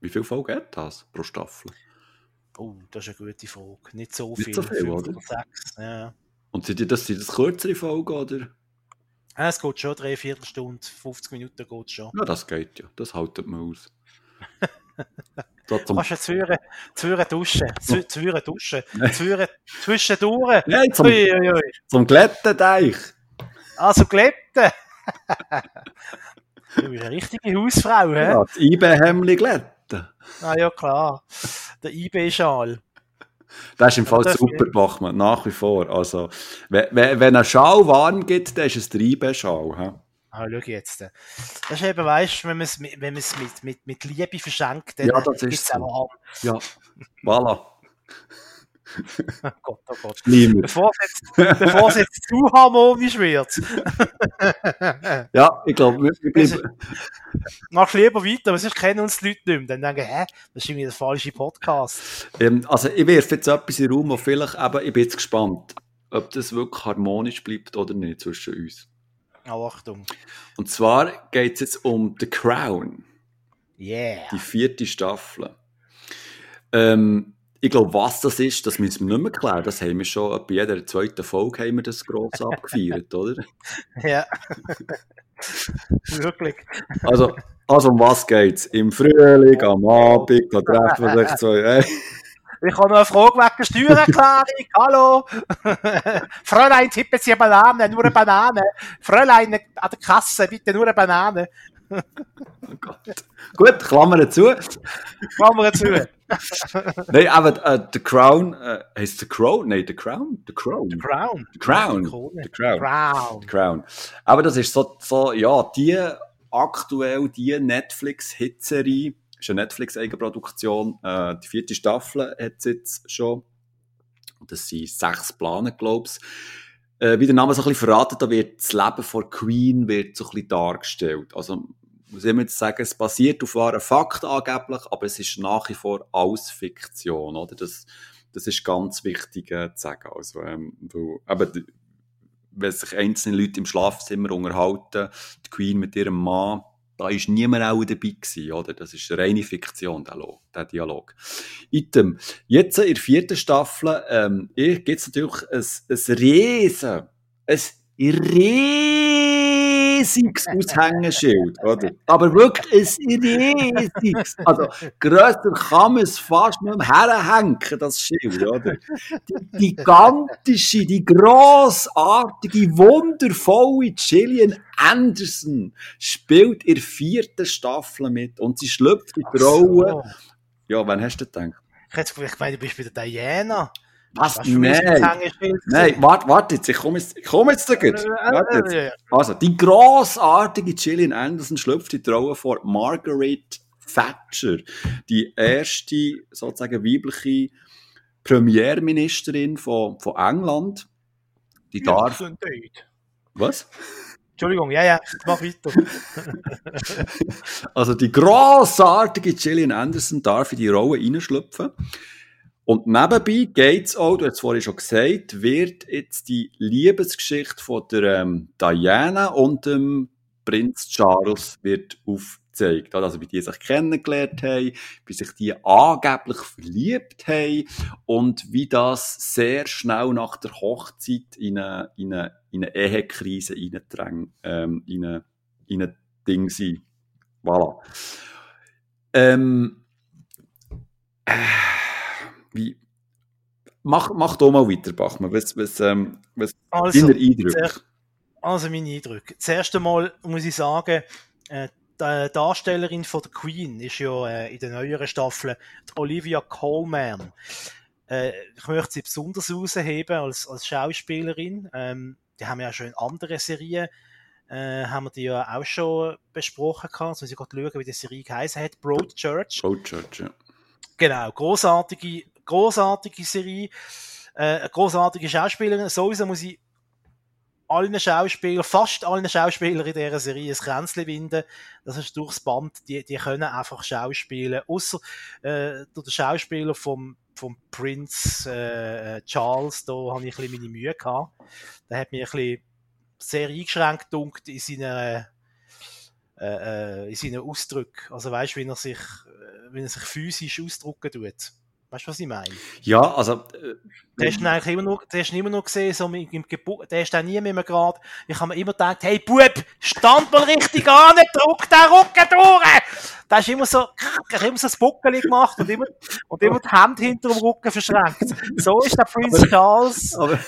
Wie viele Folgen hat das pro Staffel? Oh, das ist eine gute Frage. Nicht so Nicht viel. so viel, oder? sechs. Ja. Und sind das, sind das kürzere Folgen, oder? Ja, es geht schon drei Viertelstunde, 50 Minuten geht schon. Ja, das geht ja. Das haltet man aus. Du kannst Zwieren, Zwieren duschen, Zwieren duschen, Zwieren zwischendurch. Nein, zum, Ui, ui, ui. zum Glättenteich. Also glätten. du bist eine richtige Hausfrau, hä? Ja, das IB-Hemmli glätten. Ah ja, klar. Der IB-Schal. Das ist im Fall super, Bachmann, nach wie vor. Also, wenn, wenn, ein Schal warm gibt, dann ist es der IB-Schal. Ah, schau jetzt. Das ist eben, weißt du, wenn man es mit, es mit, mit, mit Liebe verschenkt, dann Ja, gibt's so. auch Ja, voilà. Oh Gott, oh Gott. Schlimmer. Bevor es jetzt, zu harmonisch wird. Ja, ich glaube, wir, bleiben. Mach lieber weiter, aber sonst kennen uns die Leute nicht mehr. Dann denken, hä, das ist irgendwie der falsche Podcast. Ähm, also, ich werfe jetzt etwas in den Raum, wo vielleicht eben, ich bin jetzt gespannt, ob das wirklich harmonisch bleibt oder nicht zwischen uns. Oh, Achtung. Und zwar geht es jetzt um The Crown. Yeah. die vierte Staffel. Ähm, ich glaube, was das ist, das müssen wir nicht mehr klären. Das haben wir schon bei jeder zweiten Folge haben wir das gross abgefeiert, oder? Ja. Wirklich. Also, also um was geht's? Im Frühling, am Abend, da treffen sich zwei. Hey. Ich habe noch eine Frage wegen der Steuererklärung. Hallo. Fräulein, tippen Sie eine Banane, nur eine Banane. Fräulein, an der Kasse, bitte nur eine Banane. Oh Gott. Gut, Klammern zu. Klammer zu. Nein, aber äh, The Crown, äh, heißt The Crown? Nein, The Crown? The Crown. The Crown. The Crown. Krone. The Crown. Crown. The Crown. Aber das ist so, so ja, die aktuell, die Netflix-Hitzerie, ist eine Netflix-Eigenproduktion, äh, die vierte Staffel hat es jetzt schon. Das sind sechs Planen, glaube ich. Äh, wie der Name so ein bisschen verratet, da wird das Leben von Queen wird so ein bisschen dargestellt. Also, muss ich jetzt sagen, es basiert auf wahren Fakten angeblich, aber es ist nach wie vor alles Fiktion, oder? Das, das ist ganz wichtig äh, zu sagen. Also, ähm, weil, eben, wenn sich einzelne Leute im Schlafzimmer unterhalten, die Queen mit ihrem Mann, da ist niemand auch dabei gewesen, oder? Das ist reine Fiktion, der, Lo- der Dialog. Item. Jetzt in der vierten Staffel, ähm, gibt es natürlich ein, ein riesen, ein riesiges Aushängeschild, oder? Aber wirklich ein riesiges. Also, grösser kann man es fast nicht mehr herhängen, das Schild, oder? Die gigantische, die grossartige, wundervolle Gillian Anderson spielt in der vierten Staffel mit und sie schlüpft in die Rolle. So. Ja, wann hast du das gedacht? Ich hätte vielleicht gemeint, du bist bei der Diana. Was? Nein. Nein, warte, warte jetzt, ich komme jetzt, ich komme jetzt da gut. Also, die grossartige Gillian Anderson schlüpft in die Rolle von Margaret Thatcher, die erste sozusagen weibliche Premierministerin von, von England. Die darf. Was? Entschuldigung, ja, ja, mach weiter. Also die grossartige Gillian Anderson darf in die Rolle reinschlüpfen. Und nebenbei geht's auch, du hast es vorhin schon gesagt, wird jetzt die Liebesgeschichte von der ähm, Diana und dem Prinz Charles wird gezeigt. Also, wie die sich kennengelernt haben, wie sich die angeblich verliebt haben und wie das sehr schnell nach der Hochzeit in eine, in eine, in eine Ehekrise reindrängt, ähm, in in ein Ding sein. Voilà. Ähm, äh, wie, mach, mach doch mal weiter, Bachmann. Was, was, ähm, was Also, deine Eindrücke? Also meine Eindrücke. Das erste Mal muss ich sagen, äh, die Darstellerin von der Queen ist ja äh, in den neueren Staffeln die Olivia Colman. Äh, ich möchte sie besonders herausheben als, als Schauspielerin. Ähm, die haben ja schon in anderen Serien, äh, haben wir die ja auch schon besprochen gehabt. Jetzt muss ich gerade schauen, wie die Serie geheißen hat. Broadchurch. Broadchurch, ja. Genau, großartige, großartige Serie, äh, eine großartige Schauspielerin. Sowieso muss ich allen Schauspielern, fast allen Schauspielern in dieser Serie ein Kränzchen winden. Das ist durchs Band, die, die können einfach schauspielen. Außer äh, der Schauspieler vom, vom Prince äh, Charles, da habe ich ein meine Mühe gehabt. Der hat mich ein sehr eingeschränkt in seiner äh, äh, in seinen Ausdrücken. Also weißt du, wie er sich, äh, wie er sich physisch ausdrücken tut. Weißt du, was ich meine? Ja, also, äh, Der hast du eigentlich immer noch, der du immer noch gesehen, so im, im Geburt, der ist dann nie mehr gerade. Ich habe mir immer gedacht, hey Bub, stand mal richtig an, drück den Rücken durch! Da hast immer so, er hat immer so ein Buckeli gemacht und immer, und immer die Hände hinter dem Rücken verschränkt. So ist der Prince Charles aber,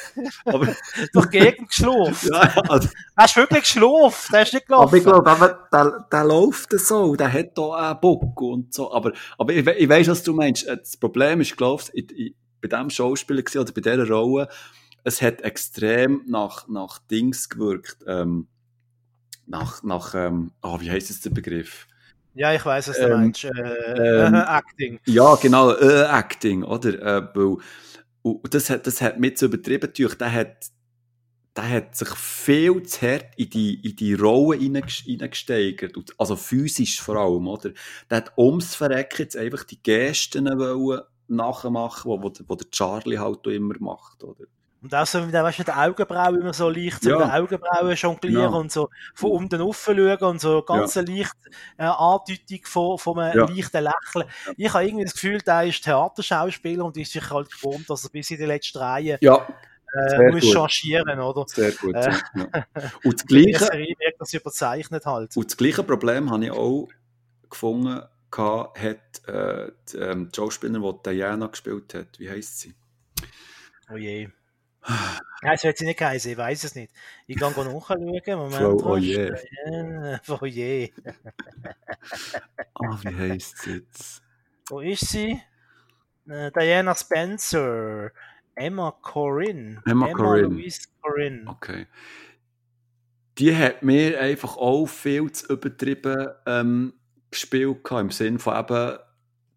aber, durch die Gegend geschlurft. ja, also, Er ist wirklich geschlurft, der ist nicht aber ich gelaufen. glaube, aber der, der läuft so, der hat da einen Bock und so, aber, aber ich, ich weiss, was du meinst. Äh, Das Problem ist, glaube ich, ich, bei dem Schauspieler gewesen, oder bei dieser Rolle, es hat extrem nach, nach Dings gewirkt, ähm, nach, nach, ähm, oh, wie heisst es der Begriff? Ja, ich weiß, was du Ähm, meinst. Äh, ähm, Acting. Ja, genau, äh, Acting, oder? Äh, weil, und das hat, das hat mit so übertrieben durch. Der hat, der hat sich viel zu hart in die, in die Rolle hineinges- hineingesteigert. Also physisch vor allem, oder? Der hat ums Verrecken jetzt einfach die Gesten wollen nachmachen, wo, wo, der- wo der Charlie halt immer macht, oder? Und auch so mit weißt du, mit der Augenbraue immer so leicht, so Ja. mit der Augenbraue jonglieren Genau. und so von unten schauen und so ganz eine leicht äh, Andeutung von, von einem Ja. leichten Lächeln. Ich habe irgendwie das Gefühl, der ist Theaterschauspieler und ist sich halt gewohnt, dass er bis in die letzten Reihe Ja, äh, muss gut. changieren, oder? sehr gut. Äh. ja. Und das Gleiche, das überzeichnet halt. Und das gleiche Problem habe ich auch gefunden, hat äh, die, ähm, die Schauspielerin, die Diana gespielt hat. Wie heisst sie? Oh je. Nein, es wird sie nicht heißen, ich weiß es nicht. Ich kann nachschauen. Moment. Frau Oh je. Ah, wie heisst sie jetzt? Wo ist sie? Äh, Diana Spencer. Emma Corrin. Emma Corrin. Louise Corrin. Okay. Die hat mir einfach auch viel zu übertrieben ähm, gespielt, gehabt, im Sinn von eben,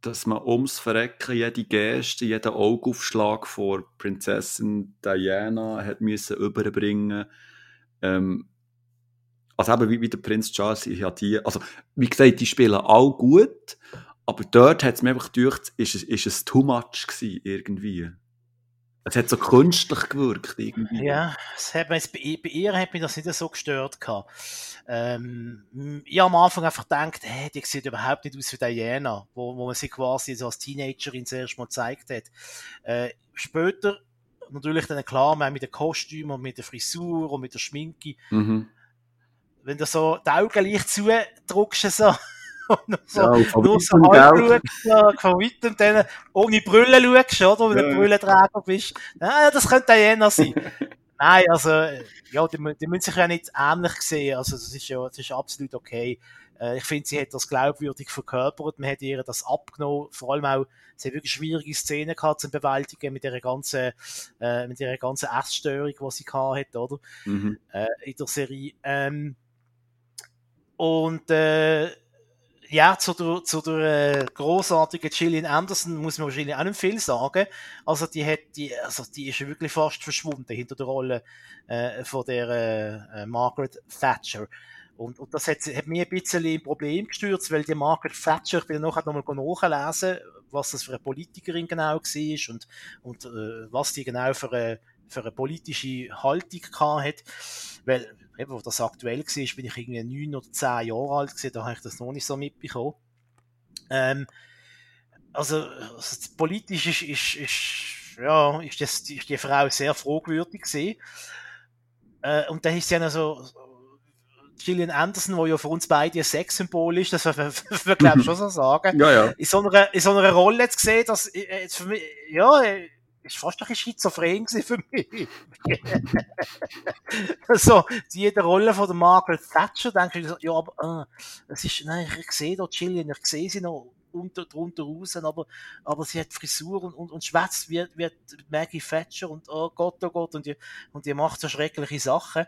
dass man ums Verrecken jede Geste, jeden Augenaufschlag vor Prinzessin Diana hat müssen überbringen. Ähm, also eben wie, wie der Prinz Charles, ich habe die, also wie gesagt, die spielen all gut, aber dort hat es mir einfach gedacht, ist es, ist es too much gewesen, irgendwie. Es hat so künstlich gewirkt, irgendwie. Ja, das hat mir jetzt, bei, bei ihr hat mich das nicht so gestört gehabt. Ähm, ich habe am Anfang einfach gedacht, hey, die sieht überhaupt nicht aus wie Diana, wo, wo man sie quasi so als Teenagerin zuerst mal gezeigt hat. Äh, später, natürlich dann klar, man mit dem Kostüm und mit der Frisur und mit der Schminke, Mhm. wenn du so die Augen leicht zudrückst, so, Ja, von nur so halb schaust, von weitem dann ohne Brille schaust, oder? Wenn Ja. du Brillenträger bist. Ja, das könnte Diana sein. Nein, also, ja, die, die müssen sich ja nicht ähnlich sehen. Also, das ist ja, das ist absolut okay. Äh, ich finde, sie hat das glaubwürdig verkörpert. Man hat ihr das abgenommen. Vor allem auch, sie hat wirklich schwierige Szenen gehabt zum Bewältigen mit ihrer ganzen, äh, mit ihrer ganzen Essstörung, die sie gehabt hat, oder? Mhm. äh, in der Serie. Ähm, und äh, ja, zu der, zu der äh, großartigen Gillian Anderson muss man wahrscheinlich auch nicht viel sagen. Also die hat die, also die ist wirklich fast verschwunden hinter der Rolle äh, von der äh, äh, Margaret Thatcher. Und, und das hat, hat mir ein bisschen ein Problem gestürzt, weil die Margaret Thatcher, ich bin nachher nochmal nachlesen, was das für eine Politikerin genau war und, und äh, was die genau für eine, für eine politische Haltung gehabt hat. weil, eben, wo das aktuell war, bin ich irgendwie neun oder zehn Jahre alt gewesen, da habe ich das noch nicht so mitbekommen. Ähm, also, also politisch ist, ist, ist, ja, ist, das, ist die Frau sehr fragwürdig gewesen. Äh, und dann ist sie ja noch so, Gillian Anderson, wo ja für uns beide ein Sexsymbol ist, das wir, wir glaube ich schon so sagen. Ja, ja. In so einer, in so einer Rolle jetzt gesehen, dass, äh, jetzt für mich, ja, äh, ist fast ein bisschen schizophren für mich. so, die jede Rolle von der Margaret Thatcher, denke ich, so, ja, aber, äh, es ist, nein, ich sehe da Gillian, ich sehe sie noch unter, drunter raus, aber, aber sie hat Frisur und, und, und schwätzt wie, wie Maggie Thatcher und, oh Gott, oh Gott, und die, und die macht so schreckliche Sachen.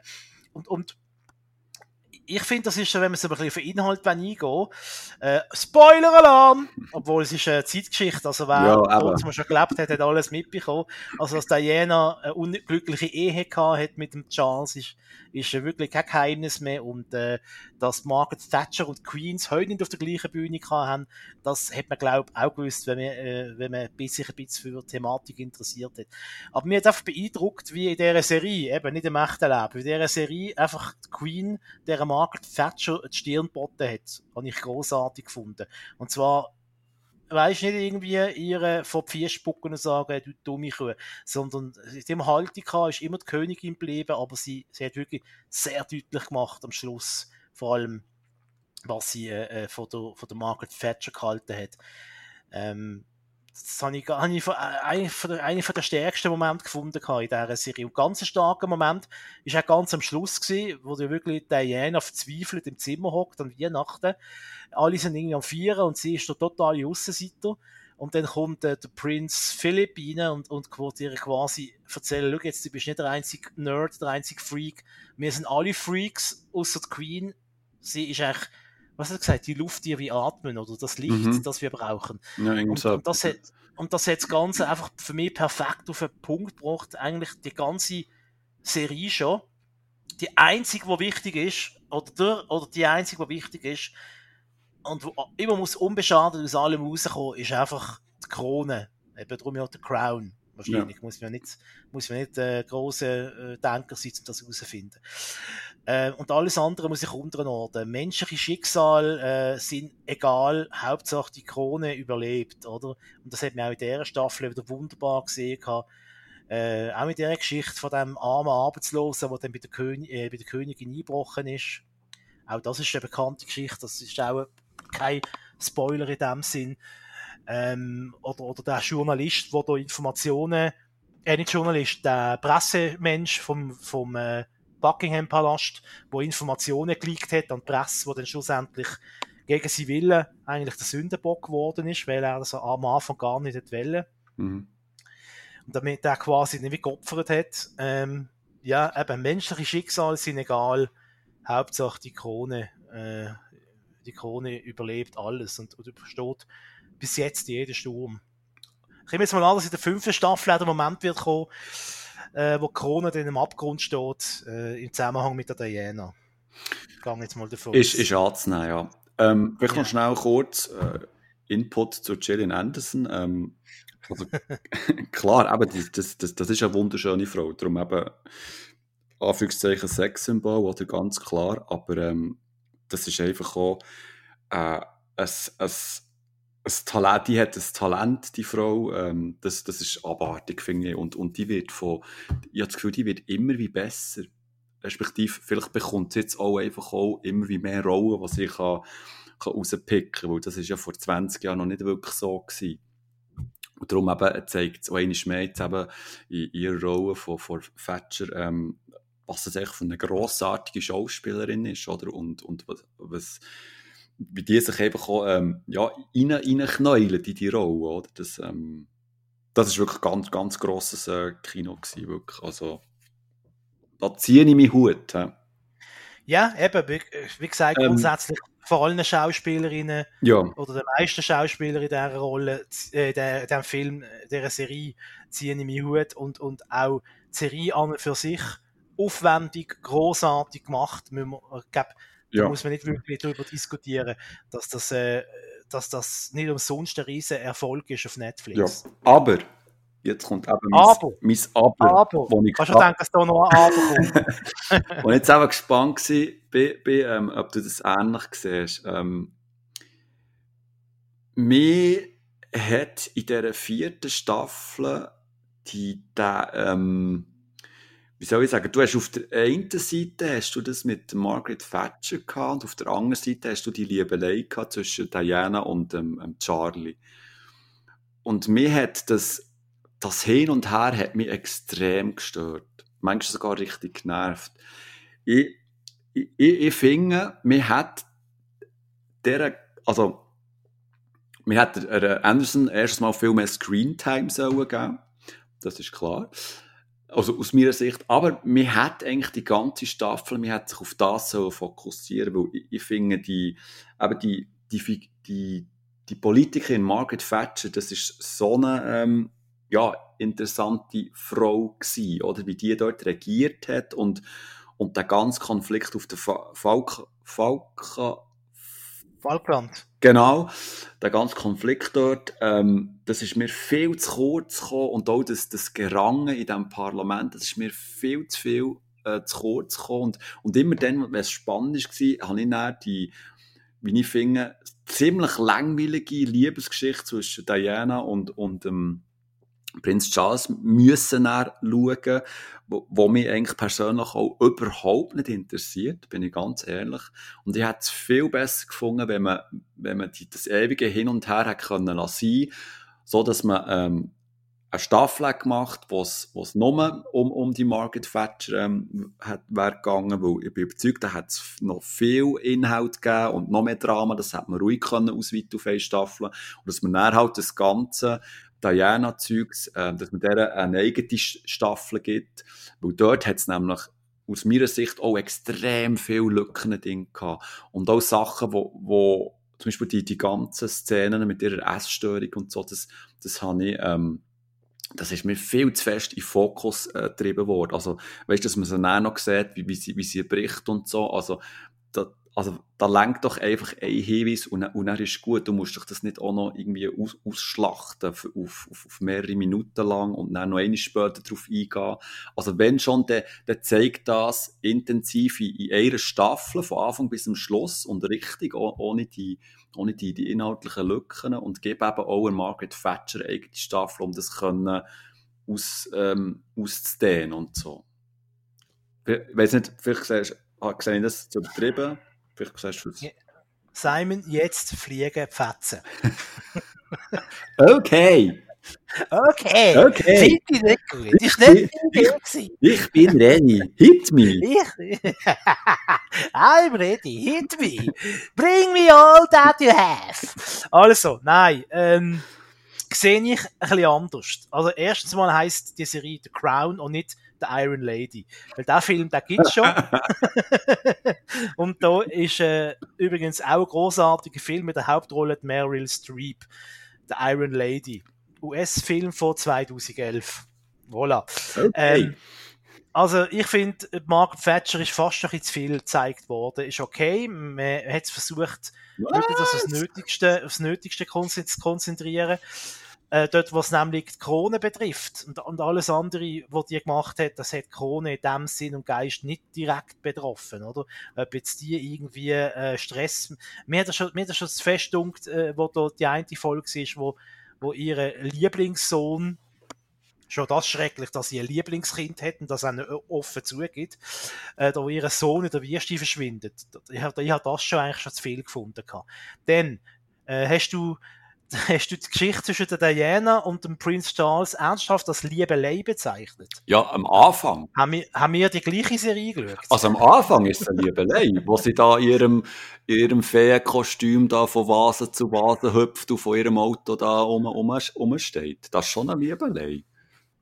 Und, und, ich finde, das ist schon, wenn man so ein bisschen auf den Inhalt eingehen äh, Spoiler-Alarm! Obwohl es ist eine Zeitgeschichte, also wer ja, kurz mal schon gelebt hat, hat alles mitbekommen. Also, dass Diana eine unglückliche Ehe gehabt hat mit dem Charles, ist, ist wirklich kein Geheimnis mehr. Und äh, dass Margaret Thatcher und Queens heute nicht auf der gleichen Bühne haben, das hat man, glaube ich, auch gewusst, wenn man, äh, wenn man sich ein bisschen für Thematik interessiert hat. Aber mir hat einfach beeindruckt, wie in dieser Serie, eben nicht im echten Leben, in dieser Serie einfach die Queen, der Margaret Thatcher die Stirn geboten hat. Habe ich großartig gefunden. Und zwar weißt nicht irgendwie ihre vor Vier spucken und sagen, du dumme Kuh, sondern in dem Haltung ist immer die Königin geblieben, aber sie, sie hat wirklich sehr deutlich gemacht am Schluss, vor allem was sie äh von, der, von der Margaret Thatcher gehalten hat. Ähm, das habe ich, einen der, einen von der stärksten Momente gefunden in dieser Serie. Und ganz ein starker Moment ist auch ganz am Schluss gewesen, wo du wirklich Diana verzweifelt im Zimmer hockt an Weihnachten. Alle sind irgendwie am Vieren und sie ist der totale Aussenseiter. Und dann kommt äh, der Prinz Philipp rein und, und wird ihr quasi erzählen, schau jetzt, du bist nicht der einzige Nerd, der einzige Freak. Wir sind alle Freaks, außer die Queen. Sie ist eigentlich was hat er gesagt, die Luft, die wir atmen oder das Licht, mhm. das wir brauchen. Ja, und, und, das hat, und das hat das Ganze einfach für mich perfekt auf den Punkt gebracht, eigentlich die ganze Serie schon. Die einzige, die wichtig ist, oder, der, oder die einzige, die wichtig ist, und wo immer muss unbeschadet aus allem rauskommen, ist einfach die Krone. Eben darum ja der Crown. Wahrscheinlich ja. muss man nicht, muss man nicht äh, große äh, Denker sein, um das herauszufinden. Äh, und alles andere muss ich unterordnen. Menschliche Schicksal äh, sind egal, Hauptsache die Krone überlebt, oder? Und das hat man auch in dieser Staffel wieder wunderbar gesehen. Äh, auch mit der Geschichte von dem armen Arbeitslosen, der dann bei der, König, äh, bei der Königin eingebrochen ist. Auch das ist eine bekannte Geschichte, das ist auch kein Spoiler in dem Sinn. Ähm, oder, oder der Journalist, der da Informationen, äh, nicht Journalist, der Pressemensch vom, vom äh, Buckingham Palast, wo Informationen geleakt hat an die Presse, wo dann schlussendlich gegen sie Willen eigentlich der Sündenbock geworden ist, weil er das am Anfang gar nicht wollte. Mhm. Und damit er quasi nicht geopfert hat. Ähm, ja, eben, menschliche Schicksale sind egal. Hauptsache die Krone, äh, die Krone überlebt alles und, und übersteht bis jetzt jeden Sturm. Ich nehme jetzt mal an, dass in der fünften Staffel der Moment wird kommen, äh, wo Corona dann im Abgrund steht, äh, im Zusammenhang mit der Diana. Ich gehe jetzt mal davon Ist, ist anzunehmen, ja. Ähm, vielleicht ja. noch schnell kurz äh, Input zu Gillian Anderson. Ähm, also, klar, eben, das, das, das ist eine wunderschöne Frau, darum eben Anführungszeichen Sexsymbol, oder ganz klar, aber ähm, das ist einfach auch äh, ein, ein ein Talent, die hat ein Talent, die Frau, ähm, das, das ist abartig, finde ich. Und, und die wird von, ich habe das Gefühl, die wird immer wie besser. Respektive, vielleicht bekommt sie jetzt auch einfach auch immer wie mehr Rollen, die sie kann, kann rauspicken kann, weil das ist ja vor 20 Jahren noch nicht wirklich so gewesen. Und darum eben zeigt es auch einmal mehr eben in ihrer Rolle von, von Thatcher, ähm, was es echt für eine grossartige Schauspielerin ist, oder? Und, und was, was wie die sich auch, ähm, ja, rein, reinknäulen in die Rolle, oder? Das, ähm, das ist wirklich ganz, ganz grosses äh, Kino gewesen, wirklich. Also, da ziehe ich meinen Hut. He. Ja, eben, wie, wie gesagt, ähm, grundsätzlich vor allen Schauspielerinnen ja. oder den meisten Schauspielern in dieser Rolle, äh, der, dem Film, dieser Serie, ziehen ich meinen Hut und, und auch die Serie an für sich aufwendig, großartig gemacht. Wir, ich glaube, ja. Da muss man nicht wirklich darüber diskutieren, dass das, äh, dass das nicht umsonst ein riesen Erfolg ist auf Netflix. Ja. Aber Jetzt kommt eben mein Abo. mein Aber, Abo. wo ich Kannst du denken, dass da noch ein Abo kommt? Und jetzt eben gespannt war, bin, bin, ähm, ob du das ähnlich siehst. Ähm, mir hat in dieser vierten Staffel die, der, ähm, wie soll ich sagen, du hast auf der einen Seite hast du das mit Margaret Thatcher gehabt und auf der anderen Seite hast du die Liebelei gehabt zwischen Diana und ähm, ähm, Charlie. Und mir hat das, das Hin und Her hat mich extrem gestört. Manchmal sogar richtig genervt. Ich, ich, ich finde, mir hat der, also, mir hat der Anderson erstens mal viel mehr Screentime sollen geben. Das ist klar. Also aus meiner Sicht. Aber mir hat eigentlich die ganze Staffel, mir hat sich auf das so fokussieren, weil ich, ich finde die, eben die, die, die, die Politikerin Margaret Thatcher, das ist so eine, ähm, ja, interessante Frau gewesen, oder? Wie die dort regiert hat und, und der ganze Konflikt auf der Falk, Falk, Falkland. Genau, der ganze Konflikt dort, ähm, das ist mir viel zu kurz gekommen und auch das, das Gerangen in diesem Parlament, das ist mir viel zu viel äh, zu kurz gekommen. Und, und immer dann, wenn es spannend war, habe ich dann die, wie ich finde, ziemlich langweilige Liebesgeschichte zwischen Diana und, und ähm, Prinz Charles müssen schauen, wo, wo mich eigentlich persönlich auch überhaupt nicht interessiert, bin ich ganz ehrlich. Und ich hätte es viel besser gefunden, wenn man, wenn man die, das ewige Hin und Her hätte können lassen, so dass man ähm, eine Staffel gemacht, wo es nur um, um die Margaret Thatcher ähm, wäre gegangen, weil ich bin überzeugt, da hat es noch viel Inhalt gegeben und noch mehr Drama, das hätte man ruhig können ausweiten auf eine Staffel und dass man dann halt das Ganze Diana-Zeugs, äh, dass man der eine eigene Staffel gibt, weil dort hat es nämlich aus meiner Sicht auch extrem viele Lücken drin gehabt und auch Sachen, wo, wo zum Beispiel die, die ganzen Szenen mit ihrer Essstörung und so, das, das habe ich, ähm, das ist mir viel zu fest in Fokus äh, getrieben worden. Also, weißt du, dass man sie dann noch sieht, wie, wie, sie, wie sie bricht und so. Also, da, also, da lenkt doch einfach ein Hinweis und, und dann ist gut. Du musst doch das nicht auch noch irgendwie aus, ausschlachten auf, auf, auf mehrere Minuten lang und dann noch eine später darauf eingehen. Also, wenn schon, dann, dann zeigt das intensiv in, in einer Staffel von Anfang bis zum Schluss und richtig, ohne die, ohne die, die inhaltlichen Lücken und gebe eben auch Margaret Thatcher eigene Staffel, um das können aus, ähm, auszudehnen und so. Ich weiß nicht, vielleicht sehe ich das zu übertrieben. Vielleicht siehst du es. Simon, jetzt fliegen Fetzen. okay. Okay. Okay. Finde ich nicht gut. Das war nicht Bild. Ich bin ready. Hit me. Ich, I'm ready. Hit me. Bring me all that you have. Also, nein. Ähm, sehe ich ein bisschen anders. Also, erstens mal heisst die Serie The Crown und nicht The Iron Lady. Weil der Film, der gibt's schon. und da ist äh, übrigens auch ein großartiger Film mit der Hauptrolle Meryl Streep. The Iron Lady. US-Film von 2011. Voilà. Okay. Ähm, also ich finde, Margaret Thatcher ist fast noch ein zu viel gezeigt worden. Ist okay, man hat versucht, wirklich das aufs Nötigste, aufs Nötigste zu konzentrieren. Äh, dort, was nämlich die Krone betrifft und, und alles andere, was die gemacht hat, das hat die Krone in dem Sinn und Geist nicht direkt betroffen, oder? Ob jetzt die irgendwie äh, Stress, mir hat das schon, mir hat das schon festdunkt, äh, wo da die eine Folge ist, wo, wo ihre Lieblingssohn schon das schrecklich, dass sie ein Lieblingskind hätten, das einen offen zugeht, äh, da wo ihr Sohn in der Wüste verschwindet. Ich habe hab das schon eigentlich schon zu viel gefunden. Gehabt. Dann äh, hast du hast du die Geschichte zwischen der Diana und dem Prince Charles ernsthaft als Liebelei bezeichnet? Ja, am Anfang. Haben wir, haben wir die gleiche Serie geschaut? Also am Anfang ist es eine Liebelei, wo sie da in ihrem, in ihrem Feenkostüm da von Vase zu Vase hüpft und von ihrem Auto da um, um, umsteht. Das ist schon eine Liebelei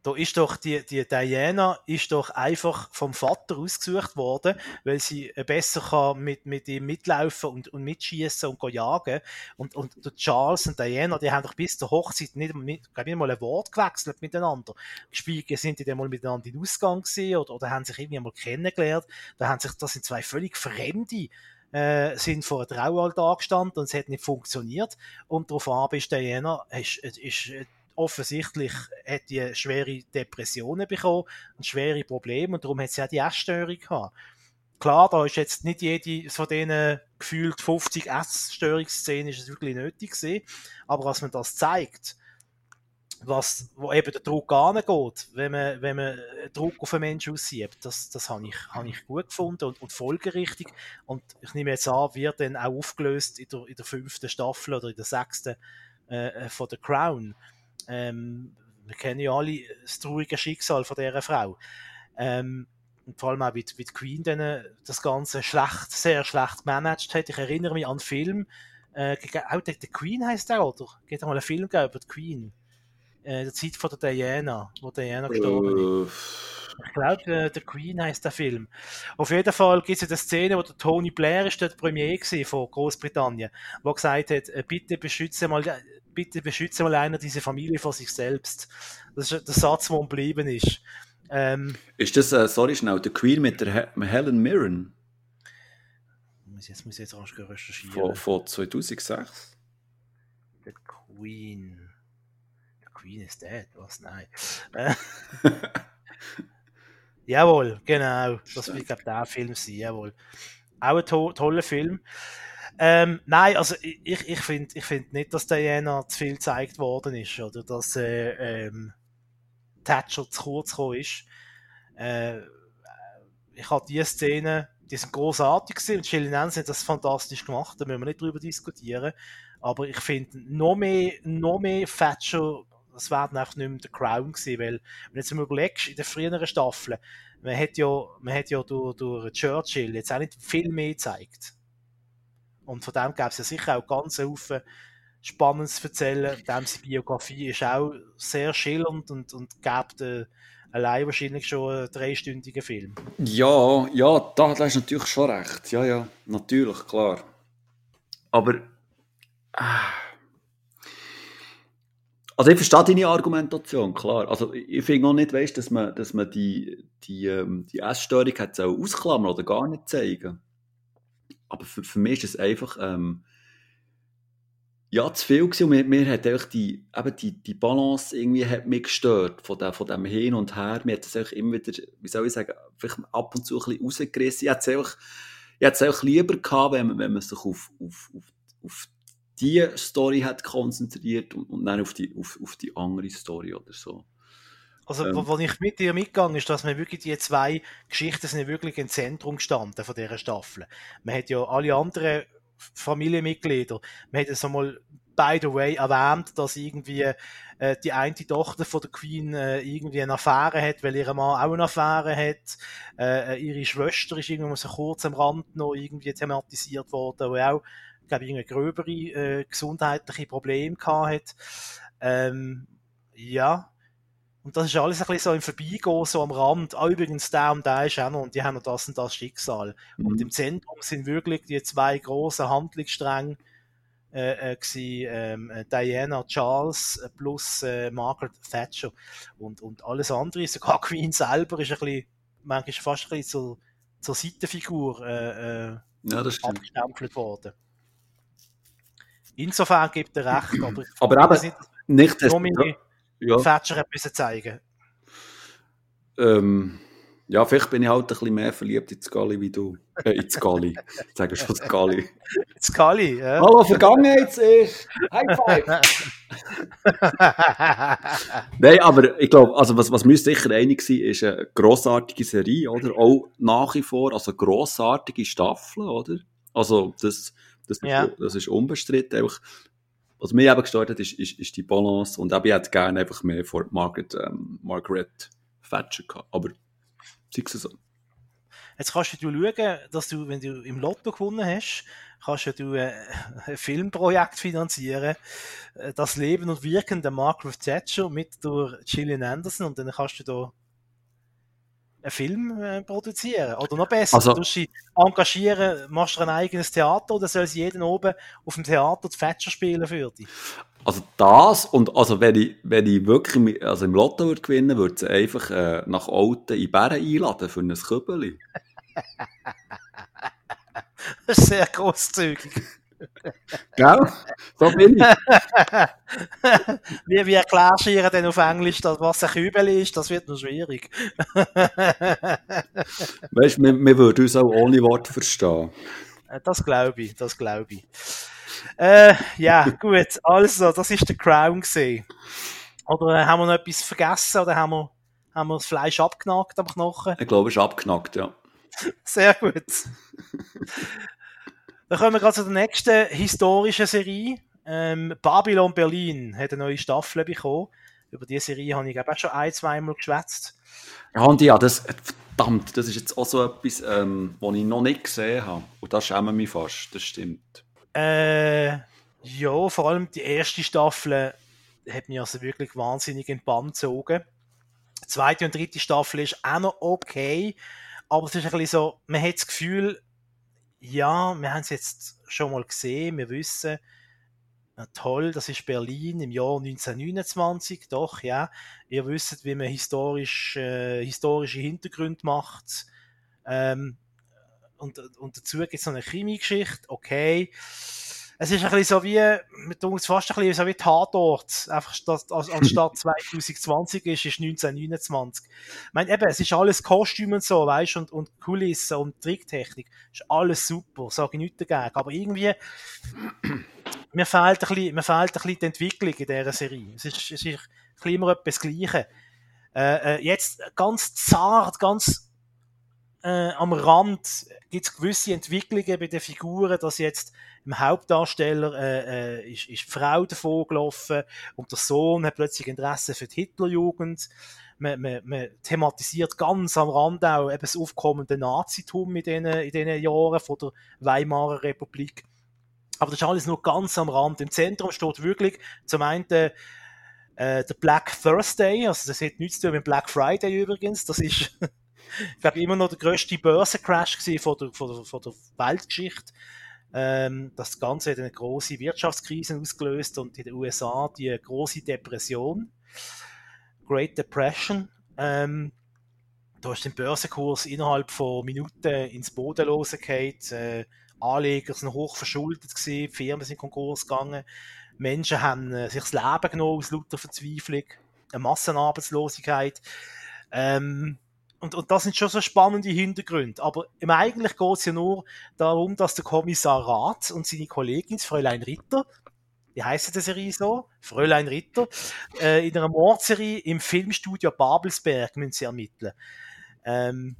da ist doch die, die Diana ist doch einfach vom Vater ausgesucht worden, weil sie besser kann mit, mit ihm mitlaufen und, und mitschießen und jagen. Und, und der Charles und Diana, die haben doch bis zur Hochzeit nicht, nicht, nicht mal ein Wort gewechselt miteinander. Gespielt sind die dann mal miteinander in Ausgang gesehen oder, oder haben sich irgendwie mal kennengelernt. Da haben sich, das sind zwei völlig fremde äh, sind vor einem Traualtar gestanden und es hat nicht funktioniert. Und darauf ist Diana ist, ist, offensichtlich hat die schwere Depressionen bekommen und schwere Probleme und darum hat sie auch die Essstörung gehabt. Klar, da ist jetzt nicht jede von diesen gefühlt 50 Essstörungsszenen ist es wirklich nötig gewesen, aber was man das zeigt, was, wo eben der Druck angeht, wenn man, wenn man Druck auf einen Menschen aussiebt, das, das habe ich, habe ich gut gefunden und, und folgerichtig. Und ich nehme jetzt an, wird dann auch aufgelöst in der, in der fünften Staffel oder in der sechsten äh, äh von The Crown. Ähm, wir kennen ja alle das traurige Schicksal von dieser Frau. Ähm, und vor allem auch, wie, wie die Queen dann äh, das Ganze schlecht, sehr schlecht gemanagt hat. Ich erinnere mich an einen Film, äh, auch der, der Queen heißt der, oder? Geht mal einen Film über die Queen. Äh, der Zeit von der Diana, wo Diana gestorben ist. Äh. Ich glaube, der, der, Queen heißt der Film. Auf jeden Fall gibt es eine Szene, wo der Tony Blair ist dort Premier von Großbritannien, wo gesagt hat, äh, bitte beschütze mal, bitte beschütze mal einer diese Familie vor sich selbst. Das ist der Satz, der geblieben ist. Ähm, ist das, äh, sorry schnell, der Queen mit der He Helen Mirren? Jetzt muss ich jetzt rasch recherchieren. Von, von 2006? Der Queen. Der Queen ist dead, was? Nein. Äh, jawohl, genau. Das wird, glaube der Film sein, jawohl. Auch ein to toller Film. Ähm, nein, also ich, ich finde ich find nicht, dass Diana zu viel gezeigt worden ist, oder dass äh, ähm, Thatcher zu kurz gekommen ist. Äh, ich habe diese Szene, die sind großartig gewesen und Shelley Nancy hat das fantastisch gemacht, da müssen wir nicht drüber diskutieren. Aber ich finde, noch mehr, noch mehr Thatcher, das wäre dann einfach nicht mehr der Crown gewesen, weil, wenn du jetzt mal überlegst, in den früheren Staffeln, man hat ja, man hat ja durch, durch Churchill jetzt auch nicht viel mehr gezeigt. Und von dem gäbe es ja sicher auch ganz Haufen Spannendes zu erzählen. Dem seine Biografie ist auch sehr schillernd und, und gibt äh, allein wahrscheinlich schon einen dreistündigen Film. Ja, ja, da, da ist natürlich schon recht. Ja, ja, natürlich, klar. Aber. Äh, also ich verstehe deine Argumentation, klar. Also ich finde auch nicht, weißt, dass man, dass man die, die, ähm, die Essstörung hat ausklammern oder gar nicht zeigen. Aber für, für mich ist es einfach ähm, ja, zu viel gewesen. Und mir, mir hat einfach die, eben die, die Balance irgendwie hat mich gestört von, dem, von dem Hin und Her. Mir hat das einfach immer wieder, wie soll ich sagen, vielleicht ab und zu ein bisschen rausgerissen. Ich hätte es einfach, hätte es einfach lieber gehabt, wenn man, wenn man sich auf, auf, auf, auf die Story hat konzentriert und, und dann auf die, auf, auf die andere Story oder so. Also, ähm. was ich mit dir mitgegangen ist, dass man wirklich die zwei Geschichten sind wirklich im Zentrum gestanden von dieser Staffel. Man hat ja alle anderen Familienmitglieder. Man hat es einmal by the way erwähnt, dass irgendwie äh, die eine Tochter von der Queen äh, irgendwie eine Affäre hat, weil ihr Mann auch eine Affäre hat. Äh, ihre Schwester ist irgendwo so kurz am Rand noch irgendwie thematisiert worden, wo auch, glaube ich, gröbere äh, gesundheitliche Probleme gehabt hat. Ähm, ja, und das ist alles ein bisschen so im Vorbeigehen, so am Rand. Ah, übrigens, der und der ist auch noch, und die haben noch das und das Schicksal. Mhm. Und im Zentrum sind wirklich die zwei großen Handlungsstränge äh, äh, gewesen, ähm, äh, Diana Charles plus äh, Margaret Thatcher. Und, und alles andere, sogar Queen selber, ist ein bisschen, manchmal fast ein bisschen zur, zur Seitenfigur äh, äh, ja, abgestempelt worden. Insofern gibt er recht, aber, aber eben, nicht, nicht, nicht ja. Thatcher hat müssen zeigen ähm, ja, vielleicht bin ich halt ein bisschen mehr verliebt in Scully wie du. Äh, in Scully. Ich sage schon Scully. Scully, ja. Hallo, Vergangenheit ist. High five. Nein, aber ich glaube, also was, was wir sicher einig sein, ist eine grossartige Serie, oder? Auch nach wie vor, also grossartige Staffeln, oder? Also, das, das, ja. ist, das ist unbestritten. Einfach was mich eben gestört hat, ist, ist, ist die Balance. Und ich hätte gerne einfach mehr vor Margaret, ähm, Margaret Thatcher gehabt. Aber sei es so. Jetzt kannst du schauen, dass du, wenn du im Lotto gewonnen hast, kannst du äh, ein Filmprojekt finanzieren, äh, das Leben und Wirken der Margaret Thatcher mit durch Gillian Anderson und dann kannst du da einen Film äh, produzieren. Oder noch besser, also, du sie engagieren, machst du ein eigenes Theater oder soll sie jeden oben auf dem Theater die Fetscher spielen für dich? Also das und also wenn ich, wenn ich wirklich also im Lotto würde gewinnen würde, sie einfach äh, nach Alten in Bären einladen für ein ist sehr großzügig. Gell? So bin ich. wie, wie erklärst du ihr denn auf Englisch, dass was ein Kübel ist? Das wird noch schwierig. weißt du, wir, wir würden uns auch ohne Wort verstehen. Äh, das glaube ich, das glaube ich. Äh, ja, gut. Also, das ist der Crown gesehen. Oder äh, haben wir noch etwas vergessen oder haben wir, haben wir das Fleisch abgenagt am Knochen? Ich glaube, es ist abgenagt, ja. Sehr gut. Dann kommen wir gerade zu der nächsten historischen Serie. Ähm, Babylon Berlin hat eine neue Staffel bekommen. Über diese Serie habe ich auch schon ein, zweimal geschwätzt. Ja, ja, das, verdammt, das ist jetzt auch so etwas, ähm, was ich noch nicht gesehen habe. Und das schäme mich fast, das stimmt. Äh, ja, vor allem die erste Staffel hat mich also wirklich wahnsinnig in Bann gezogen. Die zweite und dritte Staffel ist auch noch okay, aber es ist ein bisschen so, man hat das Gefühl, ja, wir haben es jetzt schon mal gesehen, wir wissen, na toll, das ist Berlin im Jahr 1929, doch, ja. Ihr wisst, wie man historisch, äh, historische Hintergründe macht. Ähm, und, und dazu gibt es noch eine Krimi-Geschichte, okay es ist ein bisschen so wie, man tut es fast ein bisschen so wie Tatort. Einfach statt, anstatt 2020 ist, ist 1929. Ich meine, eben, es ist alles Kostüm und so, weißt und, und Kulissen und Tricktechnik. Ist alles super, sage ich nichts dagegen. Aber irgendwie, mir fehlt ein bisschen, mir fehlt ein bisschen die Entwicklung in dieser Serie. Es ist, es ist immer etwas Gleiche. Äh, äh, jetzt ganz zart, ganz äh, am Rand gibt es gewisse Entwicklungen bei den Figuren, dass jetzt im Hauptdarsteller äh, äh, ist, ist die Frau davon gelaufen und der Sohn hat plötzlich Interesse für die Hitlerjugend. Man, man, man thematisiert ganz am Rand auch eben das aufkommende Nazitum in diesen, in diesen Jahren von der Weimarer Republik. Aber das ist alles nur ganz am Rand. Im Zentrum steht wirklich zum einen äh, der Black Thursday, also das hat nichts zu tun mit Black Friday übrigens, das ist ich glaube, immer noch der grösste Börsencrash von der, von der, von der Weltgeschichte. Ähm, das Ganze hat eine große Wirtschaftskrise ausgelöst und in den USA die große Depression, Great Depression. Ähm, da ist der Börsenkurs innerhalb von Minuten ins Bodenlose gefallen. Äh, Anleger sind hoch verschuldet gewesen, Firmen sind Konkurs gegangen, Menschen haben äh, sich das Leben genommen aus lauter Verzweiflung, eine Massenarbeitslosigkeit. Ähm, und, und das sind schon so spannende Hintergründe. Aber im eigentlich geht es ja nur darum, dass der Kommissar Rath und seine Kollegin, Fräulein Ritter, wie heißt die Serie so? Fräulein Ritter, äh, in einer Mordserie im Filmstudio Babelsberg müssen sie ermitteln. Ähm,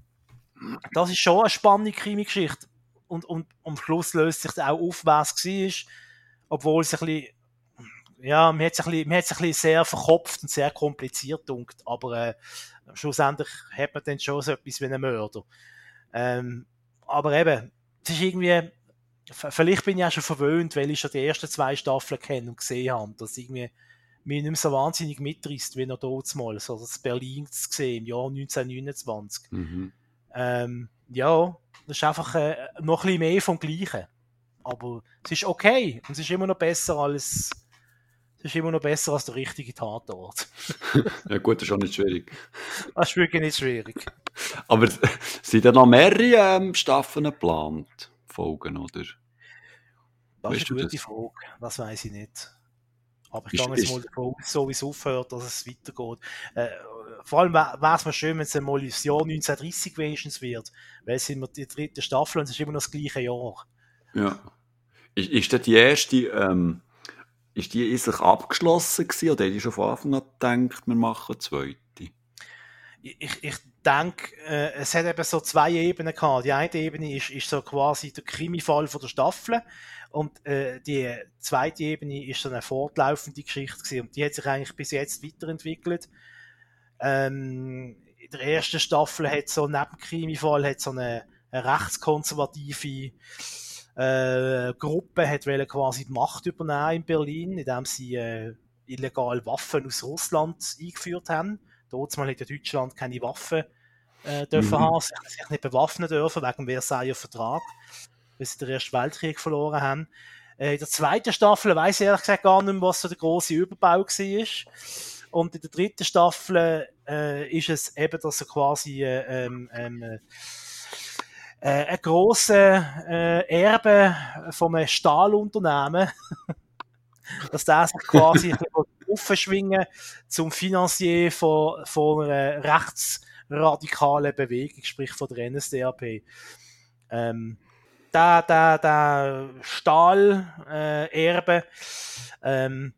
das ist schon eine spannende Krimi-Geschichte. Und, und am Schluss löst sich auch auf, was es war, obwohl es ein bisschen, ja, mir hat es ein bisschen, mir ein bisschen sehr verkopft und sehr kompliziert dunkt, aber äh, schlussendlich hat man dann schon so etwas wie einen Mörder. Ähm, aber eben, es ist irgendwie, vielleicht bin ich auch schon verwöhnt, weil ich schon die ersten zwei Staffeln kenne und gesehen habe, dass irgendwie mich nicht mehr so wahnsinnig mitreißt, wie noch dort mal, so das Berlin zu sehen, im Jahr 1929. Mhm. Ähm, ja, das ist einfach äh, noch ein bisschen mehr vom Gleichen. Aber es ist okay und es ist immer noch besser als das ist immer noch besser als der richtige Tatort. ja gut, das ist auch nicht schwierig. Das ist wirklich nicht schwierig. Aber sind da noch mehrere ähm, Staffeln geplant? Folgen, oder? Das weißt ist eine gute das? Frage. Das weiß ich nicht. Aber ich ist, gehe jetzt mal davon aus, so wie es aufhört, dass es weitergeht. Äh, vor allem wäre es mir schön, wenn es das Jahr 1930 wenigstens wird. Weil es sind wir die dritte Staffel und es ist immer noch das gleiche Jahr. Ja. Ist, ist das die erste ähm, ist die in sich abgeschlossen gewesen, oder hätte ich schon von Anfang an gedacht, wir machen eine zweite? Ich, ich denke, äh, es hat eben so zwei Ebenen gehabt. Die eine Ebene ist, ist so quasi der Krimi-Fall der Staffel und äh, die zweite Ebene ist so eine fortlaufende Geschichte gewesen. und die hat sich eigentlich bis jetzt weiterentwickelt. Ähm, in der ersten Staffel hat so neben Krimi-Fall hat so eine, eine rechtskonservative äh, Gruppe hat quasi die Macht übernehmen in Berlin, indem sie äh, illegal Waffen aus Russland eingeführt haben. Dort mal in Deutschland keine Waffen äh, dürfen mhm. haben, sich, sich nicht bewaffnen dürfen wegen dem Versailler Vertrag, weil sie den Ersten Weltkrieg verloren haben. Äh, in der zweiten Staffel weiß ich ehrlich gesagt gar nicht mehr, was so der große Überbau war. Und in der dritten Staffel äh, ist es eben, dass er quasi äh, ähm, ähm, äh, ein grosser äh, Erbe von einem Stahlunternehmen, dass der sich quasi aufschwingen zum Finanzier von, von einer rechtsradikalen Bewegung, sprich von der NSDAP. Ähm, der, der, der Stahlerbe, äh, ähm,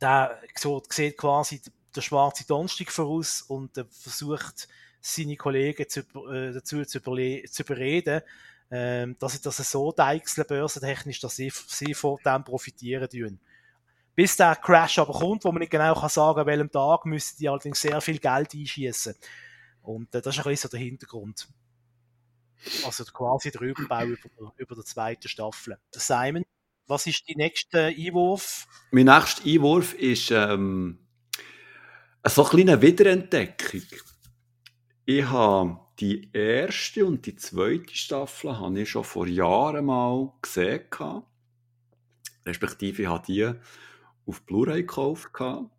der so, sieht quasi der schwarze Donnerstag voraus und äh, versucht, seine Kollegen zu, äh, dazu zu, zu überreden, äh, dass sie das so deichseln, börsentechnisch, dass sie, sie von dem profitieren tun. Bis der Crash aber kommt, wo man nicht genau kann sagen an welchem Tag, müssen die allerdings sehr viel Geld einschießen. Und äh, das ist ein bisschen so der Hintergrund. Also quasi der Überbau über, über der zweiten Staffel. Der Simon, was ist die nächste Einwurf? Mein nächster Einwurf ist ähm, so eine kleine Wiederentdeckung. Ich habe die erste und die zweite Staffel habe ich schon vor Jahren mal gesehen. Respektive ich habe die auf Blu-ray gekauft. Haben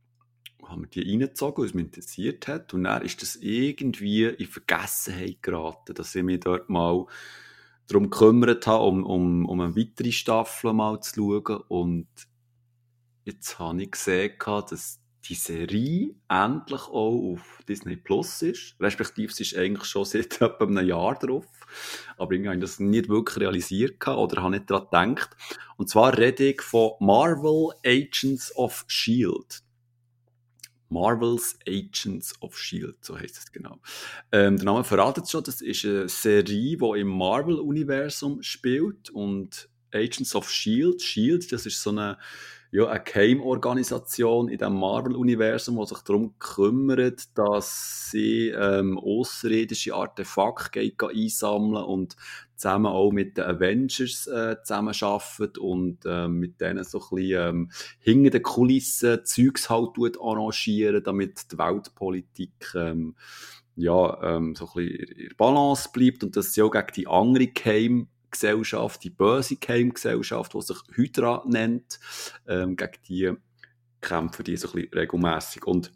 wir die reingezogen, was mich interessiert hat. Und dann ist das irgendwie in Vergessenheit geraten, dass ich mich dort mal darum gekümmert habe, um, um, um eine weitere Staffel mal zu schauen. Und jetzt habe ich gesehen, dass die Serie endlich auch auf Disney Plus ist. Respektive sie ist eigentlich schon seit etwa einem Jahr drauf. Aber irgendwie habe ich das nicht wirklich realisiert oder habe nicht daran gedacht. Und zwar rede ich von Marvel Agents of S.H.I.E.L.D. Marvel's Agents of S.H.I.E.L.D., so heißt es genau. Ähm, der Name verratet es schon, das ist eine Serie, die im Marvel-Universum spielt und Agents of S.H.I.E.L.D., S.H.I.E.L.D., das ist so eine ja, eine Geheimorganisation in dem Marvel-Universum, die sich darum kümmert, dass sie ähm, außerirdische Artefakte einsammeln und zusammen auch mit den Avengers äh, zusammenarbeitet und äh, mit denen so ein bisschen ähm, hinter den Kulissen Zeugs halt arrangieren, damit die Weltpolitik ähm, ja, ähm, so ein bisschen in Balance bleibt und dass sie auch gegen die andere Geheim Gesellschaft, die böse Geheimgesellschaft, die sich Hydra nennt, ähm, gegen die kämpfen die so ein regelmässig. Und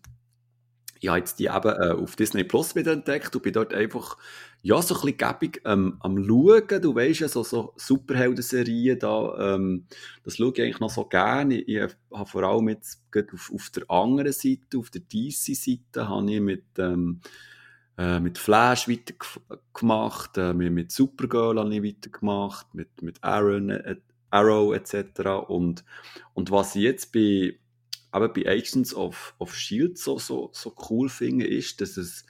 ich habe jetzt die eben äh, auf Disney Plus wieder entdeckt und bin dort einfach ja, so ein bisschen ähm, am Schauen. Du weißt ja, so, so Superhelden-Serien, da, ähm, das schaue ich eigentlich noch so gerne. Ich, ich habe vor allem jetzt auf, auf der anderen Seite, auf der DC-Seite, habe ich mit ähm, äh, mit Flash weitergemacht, äh, mit Supergirl habe ich weitergemacht, mit, mit Aaron, äh, Arrow etc. Und, und was ich jetzt bei, aber bei Agents of, of S.H.I.E.L.D. so, so, so cool finde, ist, dass es,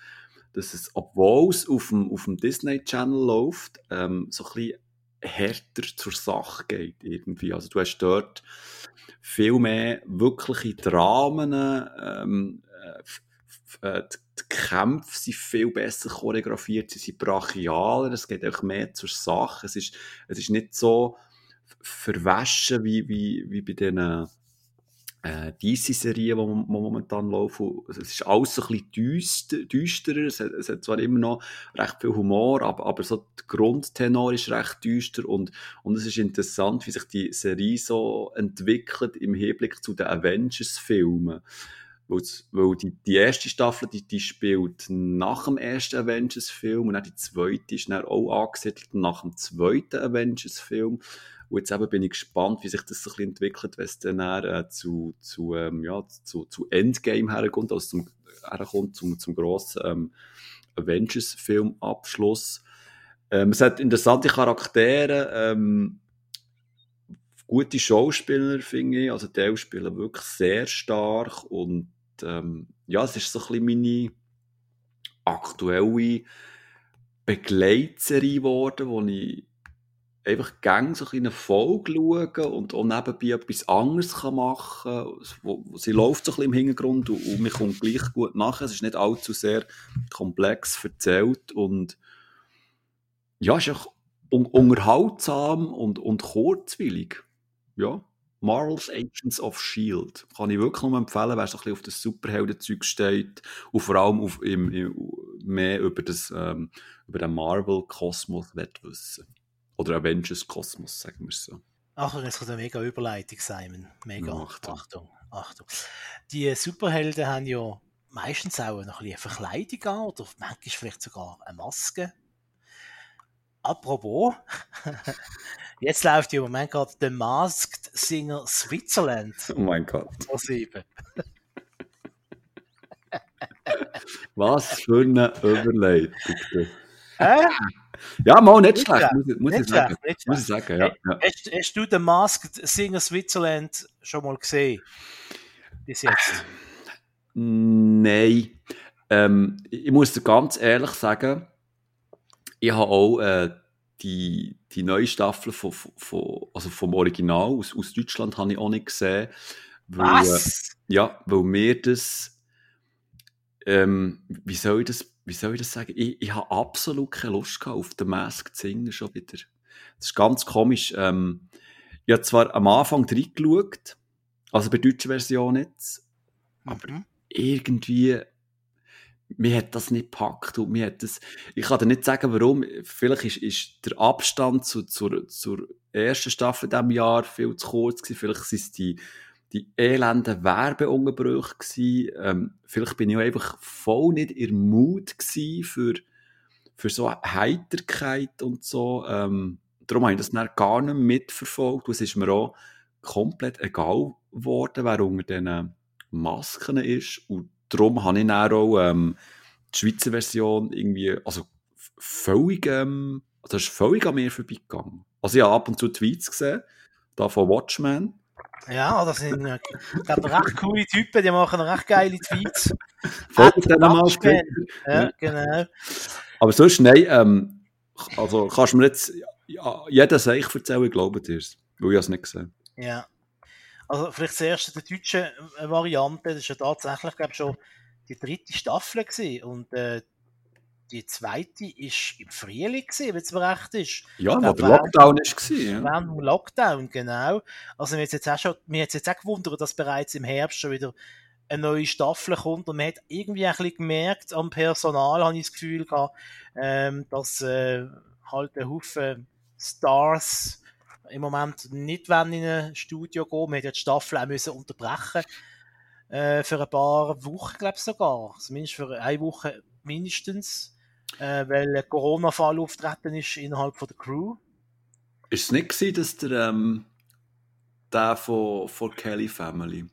dass es, obwohl es auf dem, auf dem Disney Channel läuft, ähm, so ein bisschen härter zur Sache geht irgendwie. Also du hast dort viel mehr wirkliche Dramen, ähm, äh, die Kämpfe sind viel besser choreografiert, sie sind brachialer, es geht auch mehr zur Sache. Es ist, es ist nicht so verwaschen wie, wie, wie bei den äh, DC-Serien, die, die momentan laufen. Es ist alles so ein bisschen düsterer. Es hat, es hat zwar immer noch recht viel Humor, aber, aber so der Grundtenor ist recht düster und, und es ist interessant, wie sich die Serie so entwickelt im Hinblick zu den Avengers-Filmen. Weil, die, die erste Staffel, die, die spielt nach dem ersten Avengers-Film und dann die zweite ist dann auch angesiedelt nach dem zweiten Avengers-Film. Und jetzt eben bin ich gespannt, wie sich das ein bisschen entwickelt, wenn es dann äh, zu, zu, ähm, ja, zu, zu Endgame herkommt, also zum, herkommt zum, zum grossen ähm, Avengers-Film-Abschluss. Ähm, es hat interessante Charaktere, ähm, gute Schauspieler, finde ich. Also die spielen wirklich sehr stark und ähm, ja, es ist so ein bisschen meine aktuelle Begleitserie geworden, wo ich einfach gerne so eine Folge und auch nebenbei etwas anderes machen kann. sie läuft so ein bisschen im Hintergrund und, und mir kommt gleich gut nach. Es ist nicht allzu sehr komplex erzählt und ja, es ist auch un unterhaltsam und, und kurzwillig. Ja. Marvel's Agents of S.H.I.E.L.D. Kann ich wirklich nur empfehlen, wer so ein bisschen auf das Superheldenzeug steht und vor allem auf, im, im, mehr über, das, ähm, über den Marvel-Kosmos wissen. Oder Avengers-Kosmos, sagen wir es so. Ach, das ist eine mega Überleitung, Simon. Mega. Achtung. Achtung. Achtung. Die Superhelden haben ja meistens auch noch ein bisschen Verkleidung an oder manchmal vielleicht sogar eine Maske. apropos, jetzt läuft im Moment gerade The Masked Singer Switzerland. Oh mein Gott. Was für eine Überleitung. Hä? Ja, mal nicht schlecht, muss, ich- sagen. schlecht, Muss ich sagen, ja. ja. Hast, hast du The Masked Singer Switzerland schon mal gesehen? Bis jetzt. Nein. Ähm, ich muss dir ganz ehrlich sagen, ich habe auch äh, die, die neue Staffel von, von- also vom Original aus, aus Deutschland habe ich auch nicht gesehen. Weil, äh, Was? Ja, weil mir das, ähm, wie soll ich das, wie soll ich das sagen? Ich, ich habe absolut keine Lust gehabt auf den Masked Singer schon wieder. Das ist ganz komisch. Ähm, ich habe zwar am Anfang reingeschaut, also bei der deutschen Version jetzt, aber Mhm. irgendwie, mir hat das nicht gepackt und mir hat das, ich kann dir nicht sagen, warum, vielleicht ist, ist der Abstand zu, zur, zur ersten Staffel in diesem Jahr viel zu kurz gewesen, vielleicht sind es die, die elenden Werbeunterbrüche gewesen, ähm, vielleicht bin ich auch einfach voll nicht der Mut gewesen für, für so Heiterkeit und so, ähm, darum habe ich das dann gar nicht mitverfolgt. Und es ist mir auch komplett egal geworden, wer unter diesen Masken ist. Und darum habe ich dann auch ähm, die Schweizer Version irgendwie, also völlig, ähm, das ist völlig an mir vorbeigegangen. Also ich habe ab und zu Tweets gesehen, da von Watchmen, Ja, das sind äh, recht coole Typen, die machen recht geile Tweets. folgt denen mal. Twitter. Ja, genau. Aber sonst, nein, ähm, also kannst du mir jetzt ja, jeder Seich erzählen, ich glaube dir weil ich es nicht gesehen. Ja. Also vielleicht zuerst der deutschen äh, Variante, das ist ja tatsächlich, glaube ich, schon die dritte Staffel gewesen. und äh, die zweite ist im Frühling gewesen, wenn es mir recht ist. Ja, wo der Lockdown war. Ja. Während dem Lockdown, genau. Also mir hat jetzt auch schon, mir jetzt auch gewundert, dass bereits im Herbst schon wieder eine neue Staffel kommt und man hat irgendwie ein bisschen gemerkt am Personal, habe ich das Gefühl gehabt, ähm, dass äh, halt ein Haufen Stars im Moment nicht wollen in ein Studio gehen. Hat ja die Staffel auch müssen unterbrechen äh, für ein paar Wochen, glaube ich sogar. Zumindest für eine Woche mindestens, äh, weil ein Corona-Fall auftreten ist innerhalb von der Crew. Ist es nicht gewesen, dass der, ähm, der von, von Kelly Family,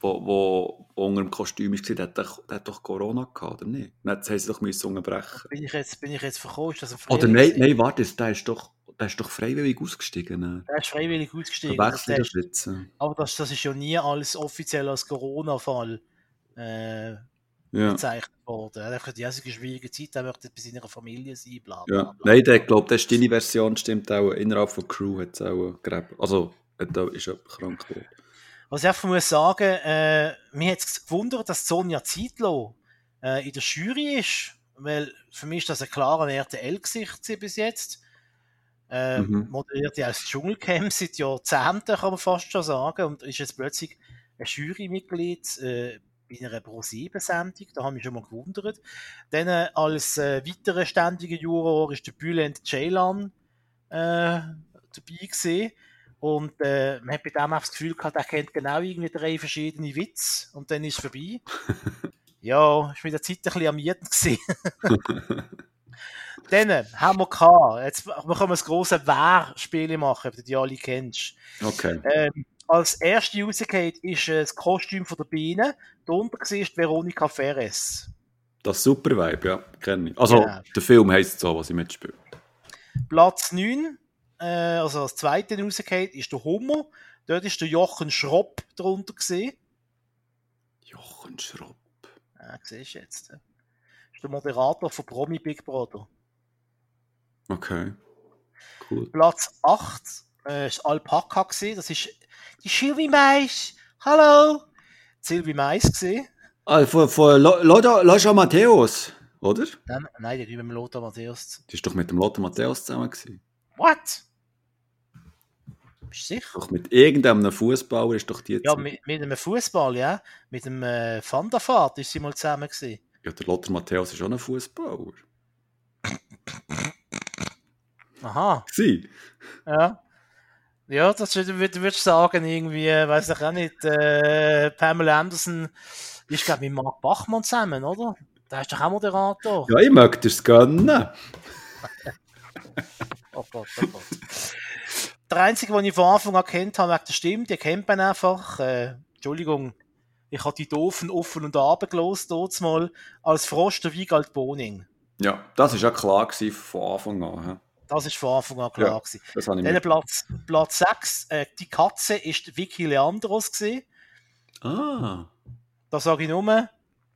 wo, wo unter dem Kostüm war, der hat, doch, der hat doch Corona gehabt, oder nicht? Dann haben sie doch müssen unterbrechen. Bin ich jetzt, bin ich jetzt verkauft? Oder nein, nein, warte, der ist doch, der ist doch freiwillig ausgestiegen. Ne? Der ist freiwillig ausgestiegen. Das das jetzt. aber das, das ist ja nie alles offiziell als Corona-Fall äh, Ja. bezeichnet worden. Er hat einfach die erste schwierige Zeit, er möchte bei seiner Familie sein, bla bla. ja. bla. Nein, der glaubt, das ist deine Version, stimmt auch. Innerhalb von Crew hat es auch gegeben. Also, da ist jemand krank geworden. Was ich einfach muss sagen, äh, mir hat es gewundert, dass Sonja Zietlow äh, in der Jury ist, weil für mich ist das ein klarer RTL-Gesicht bis jetzt. Äh, Mhm. Moderiert ja als Dschungelcamp seit Jahrzehnten, kann man fast schon sagen, und ist jetzt plötzlich ein Jurymitglied äh, bei einer Pro-7-Sendung, da habe ich mich schon mal gewundert. Dann äh, als äh, weiterer ständiger Juror ist der Bülent Ceylan äh, dabei gesehen. Und äh, man hat bei dem einfach das Gefühl gehabt, er kennt genau irgendwie drei verschiedene Witze und dann ist es vorbei. ja, ist mit der Zeit ein bisschen amüsend gewesen. dann haben wir gehabt, jetzt wir können wir das große Wer-Spiel machen, ob du die alle kennst. Okay. Ähm, als erste rausgeht ist äh, das Kostüm von der Biene, darunter war Veronika Ferres. Das Super Vibe, ja, kenne ich. Also, Genau. der Film heisst so, was ich mitspiele. Platz 9, äh, also als zweite rausgeht, ist der Hummer. Dort ist der Jochen Schropp darunter gesehen. Jochen Schropp. Ja, siehst du jetzt. äh. ist der Moderator von Promi Big Brother. Okay. Cool. Platz 8 äh, ist Alpaka gesehen. Das ist die Sylvie Mais. Hallo! Sylvie Mais gesehen. Ah, von, von Lo- Lothar Lothar Matthäus, oder? Nein, nein, die mit dem Lothar Matthäus. Die ist doch mit dem Lothar Matthäus zusammen gewesen. What? Bist du sicher? Doch mit irgendeinem Fußballer ist doch die Ja, zusammen. mit, mit einem Fußball, ja. Mit dem äh, Van der Vaart ist sie mal zusammen gewesen. Ja, der Lothar Matthäus ist auch ein Fußballer. Aha. Sie? Ja. Ja, das würde würd, würd ich sagen, irgendwie, äh, weiß ich auch nicht, äh, Pamela Anderson ist, glaube ich, mit Marc Bachmann zusammen, oder? Der ist doch auch Moderator. Ja, ich möchte es gönnen. oh Gott, oh Gott. Der einzige, den ich von Anfang an kennt habe, wegen der Stimme, die kennt man einfach. Äh, Entschuldigung, ich habe die doofen offen und abgelost dort mal als Frost der Wiegald Boning. Ja, das war ja klar gewesen von Anfang an. hä? Das ist von Anfang an klar Ja, gewesen. Das habe ich Dann. Platz, Platz 6, äh, die Katze ist Vicky Leandros gewesen. Ah, Da sage ich nur,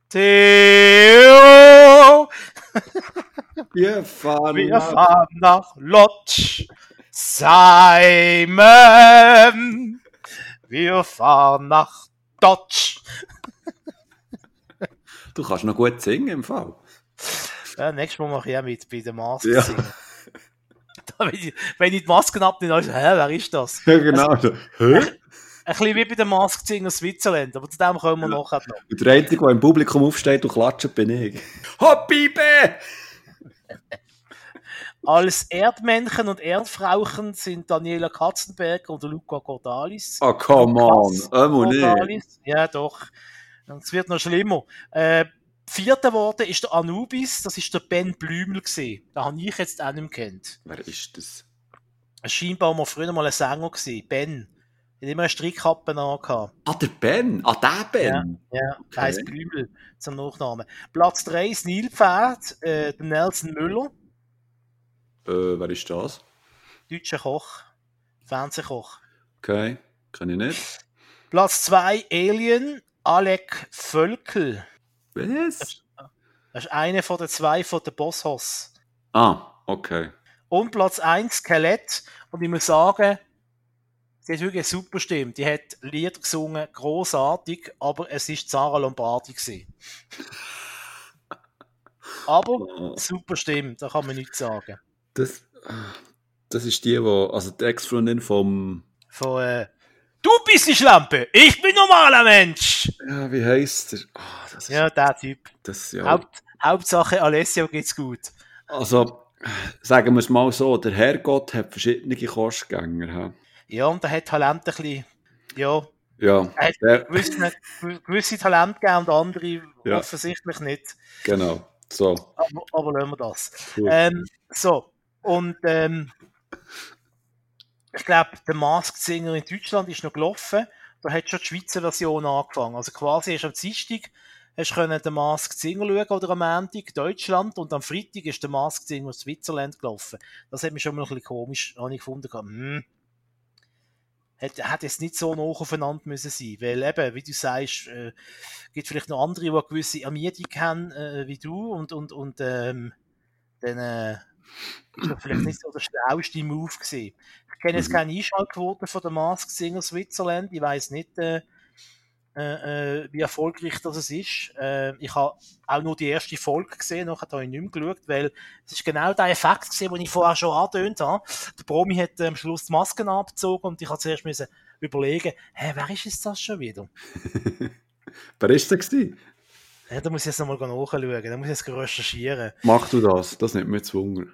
Theo, wir fahren... wir fahren nach Lodz. Simon, wir fahren nach Dodge. Du kannst noch gut singen im Fall. Ja, nächstes Mal mache ich auch mit bei der Maske Ja. singen. Wenn, ich, wenn ich die Maske abnehme, dann ist hä, wer ist das? Ja, genau. so. Hä? Ein bisschen wie bei der Mask Singer Switzerland, aber zu dem kommen wir nachher noch. Und der Einzige, der im Publikum aufsteht und klatscht, bin ich. Hoppibe! Als Erdmännchen und Erdfrauchen sind Daniela Katzenberger und Luca Cordalis. Oh, come on. Einmal nicht. Cordalis. Ja, doch. Es wird noch schlimmer. Äh, Vierter geworden ist der Anubis, das ist der Ben Blümel gewesen. Den habe ich jetzt auch nicht kennt. Wer ist das? Scheinbar mal früher mal ein Sänger gewesen. Ben. Er hat immer eine Strickkappe angehabt. Ah, der Ben. Ah, der Ben. Ja, Okay. der heisst Blümel zum Nachnamen. Platz 3 ist Nilpferd, äh, der Nelson Müller, Äh, wer ist das? deutscher Koch, Fernsehkoch. Okay, kann ich nicht. Platz 2 Alien, Alec Völkel. Was? Das ist einer von den zwei von den Bosshaus. Ah, okay. Und Platz 1 Skelett. Und ich muss sagen, sie hat wirklich eine super Stimme. Die hat Lieder gesungen, großartig, aber es ist Sarah Lombardi gewesen. Aber Oh, super Stimme, da kann man nichts sagen. Das, das ist die, wo, also die Ex-Freundin vom, Von, äh, du bist die Schlampe, ich bin normaler Mensch. ja, wie heisst der? Ah, das ist, Ja, der Typ. das, ja. Haupt, Hauptsache Alessio geht's gut. Also, sagen wir es mal so, der Herrgott hat verschiedene Kostgänger. hä? Ja, und er hat Talent ein bisschen, ja, Ja, er hat der, gewisse, gewisse Talente gegeben und andere Ja. offensichtlich nicht. genau. So, Aber, aber lassen wir das. cool. Ähm, so, und ähm, ich glaube, der Masked Singer in Deutschland ist noch gelaufen. Da hat schon die Schweizer Version angefangen. Also quasi erst am Dienstag hast können den Masked Singer schauen oder am Montag Deutschland und am Freitag ist der Masked Singer aus Switzerland gelaufen. Das hat mich schon mal ein bisschen komisch habe ich gefunden. Hm, hat, hat jetzt nicht so nah aufeinander müssen sein, weil eben, wie du sagst, äh, gibt vielleicht noch andere, die eine gewisse Ermiedung haben, äh, wie du und, und, und ähm, dann äh, das vielleicht nicht so der schlauste Move gewesen. Ich kenne jetzt Mhm. keine Einschaltquote von der Mask Singer Switzerland. Ich weiß nicht, äh, äh, äh, wie erfolgreich das ist. Äh, ich habe auch nur die erste Folge gesehen, nachher habe ich nicht mehr geschaut, weil es ist genau der Effekt gesehen, den ich vorher schon angetönt habe. Der Promi hat äh, am Schluss die Masken abgezogen und ich habe zuerst müssen überlegen, hä, wer ist jetzt das schon wieder? Wer ist gewesen? Ja, da muss ich jetzt nochmal nachschauen, da muss ich jetzt recherchieren. Mach du das, das nimmt mir zu Hunger.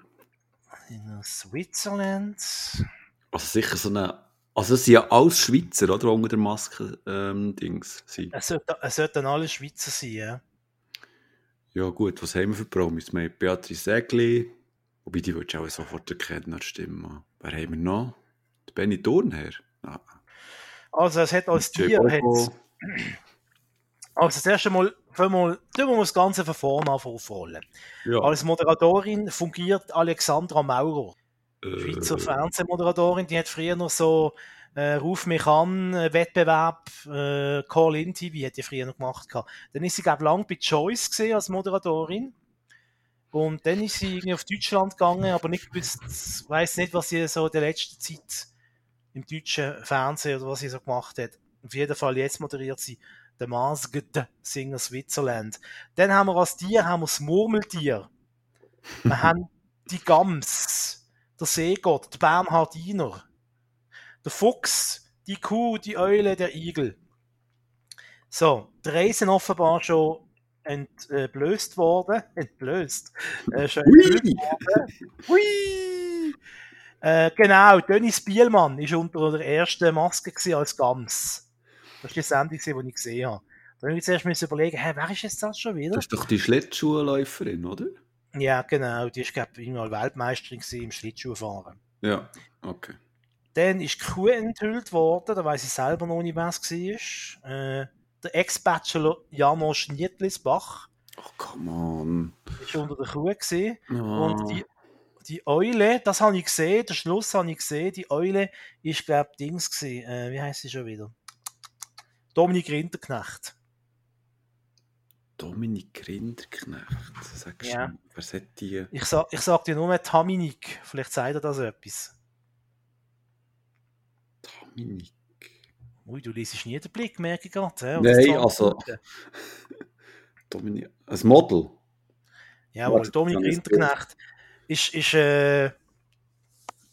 In Switzerland. Also sicher so eine, also es sind ja alles Schweizer, oder, die unter der Maske ähm, Dings sind. Es sollten, es sollten alle Schweizer sein, ja. Ja gut, was haben wir für Promis? Wir haben Beatrice Egli, wobei die würdest du auch sofort erkennen, der Stimme. Wer haben wir noch? Der Benny Thurnherr. Ah, Also es hat als Tier, also das erste Mal, fangen wir wir mal das Ganze von vorne an aufrollen. ja. Als Moderatorin fungiert Alexandra Maurer, äh, Schweizer Fernsehmoderatorin, die hat früher noch so äh, Ruf mich an, äh, Wettbewerb, äh, Call-In TV hat die früher noch gemacht. gehabt. Dann ist sie, glaube ich, lang bei Choice gesehen als Moderatorin. Und dann ist sie irgendwie auf Deutschland gegangen, aber nicht gewusst, ich weiss nicht, was sie so in der letzten Zeit im deutschen Fernsehen oder was sie so gemacht hat. Auf jeden Fall, jetzt moderiert sie The Masked Singer Switzerland. Dann haben wir als Tier haben wir das Murmeltier. Wir haben die Gams, der Seegott, der Bernhardiner, der Fuchs, die Kuh, die Eule, der Igel. So, drei sind offenbar schon entblößt worden. Entblößt. Äh, schon entblößt worden. Hui! Äh, genau, Dennis Bielmann war unter der ersten Maske als Gams. Das ist die Sendung, die ich gesehen habe. Da habe ich zuerst überlegen, hä, wer ist jetzt das schon wieder? Das ist doch die Schlittschuhläuferin, oder? Ja, genau. Die ist, glaube ich, mal Weltmeisterin im Schlittschuhfahren. Ja, okay. Dann ist die Kuh enthüllt worden, da weiß ich selber noch nicht, was es war. Äh, der Ex-Bachelor Janosch Nietlisbach Oh, come on. war unter der Kuh. Gewesen. Ja. Und die, die Eule, das habe ich gesehen, den Schluss habe ich gesehen, die Eule ist, glaube ich, Dings gewesen. Äh, wie heißt sie schon wieder? Dominik Rinderknecht. Dominik Rinderknecht. Sagst Ja. du, wer sagt die? Ich sag, ich sag dir nur Taminik. Vielleicht sagt er das etwas. Dominik. Ui, du liest nie den Blick, merke ich gerade. Nein, also- Dominik. Ein Model. Jawohl, Dominik Rinderknecht ist, ist, äh,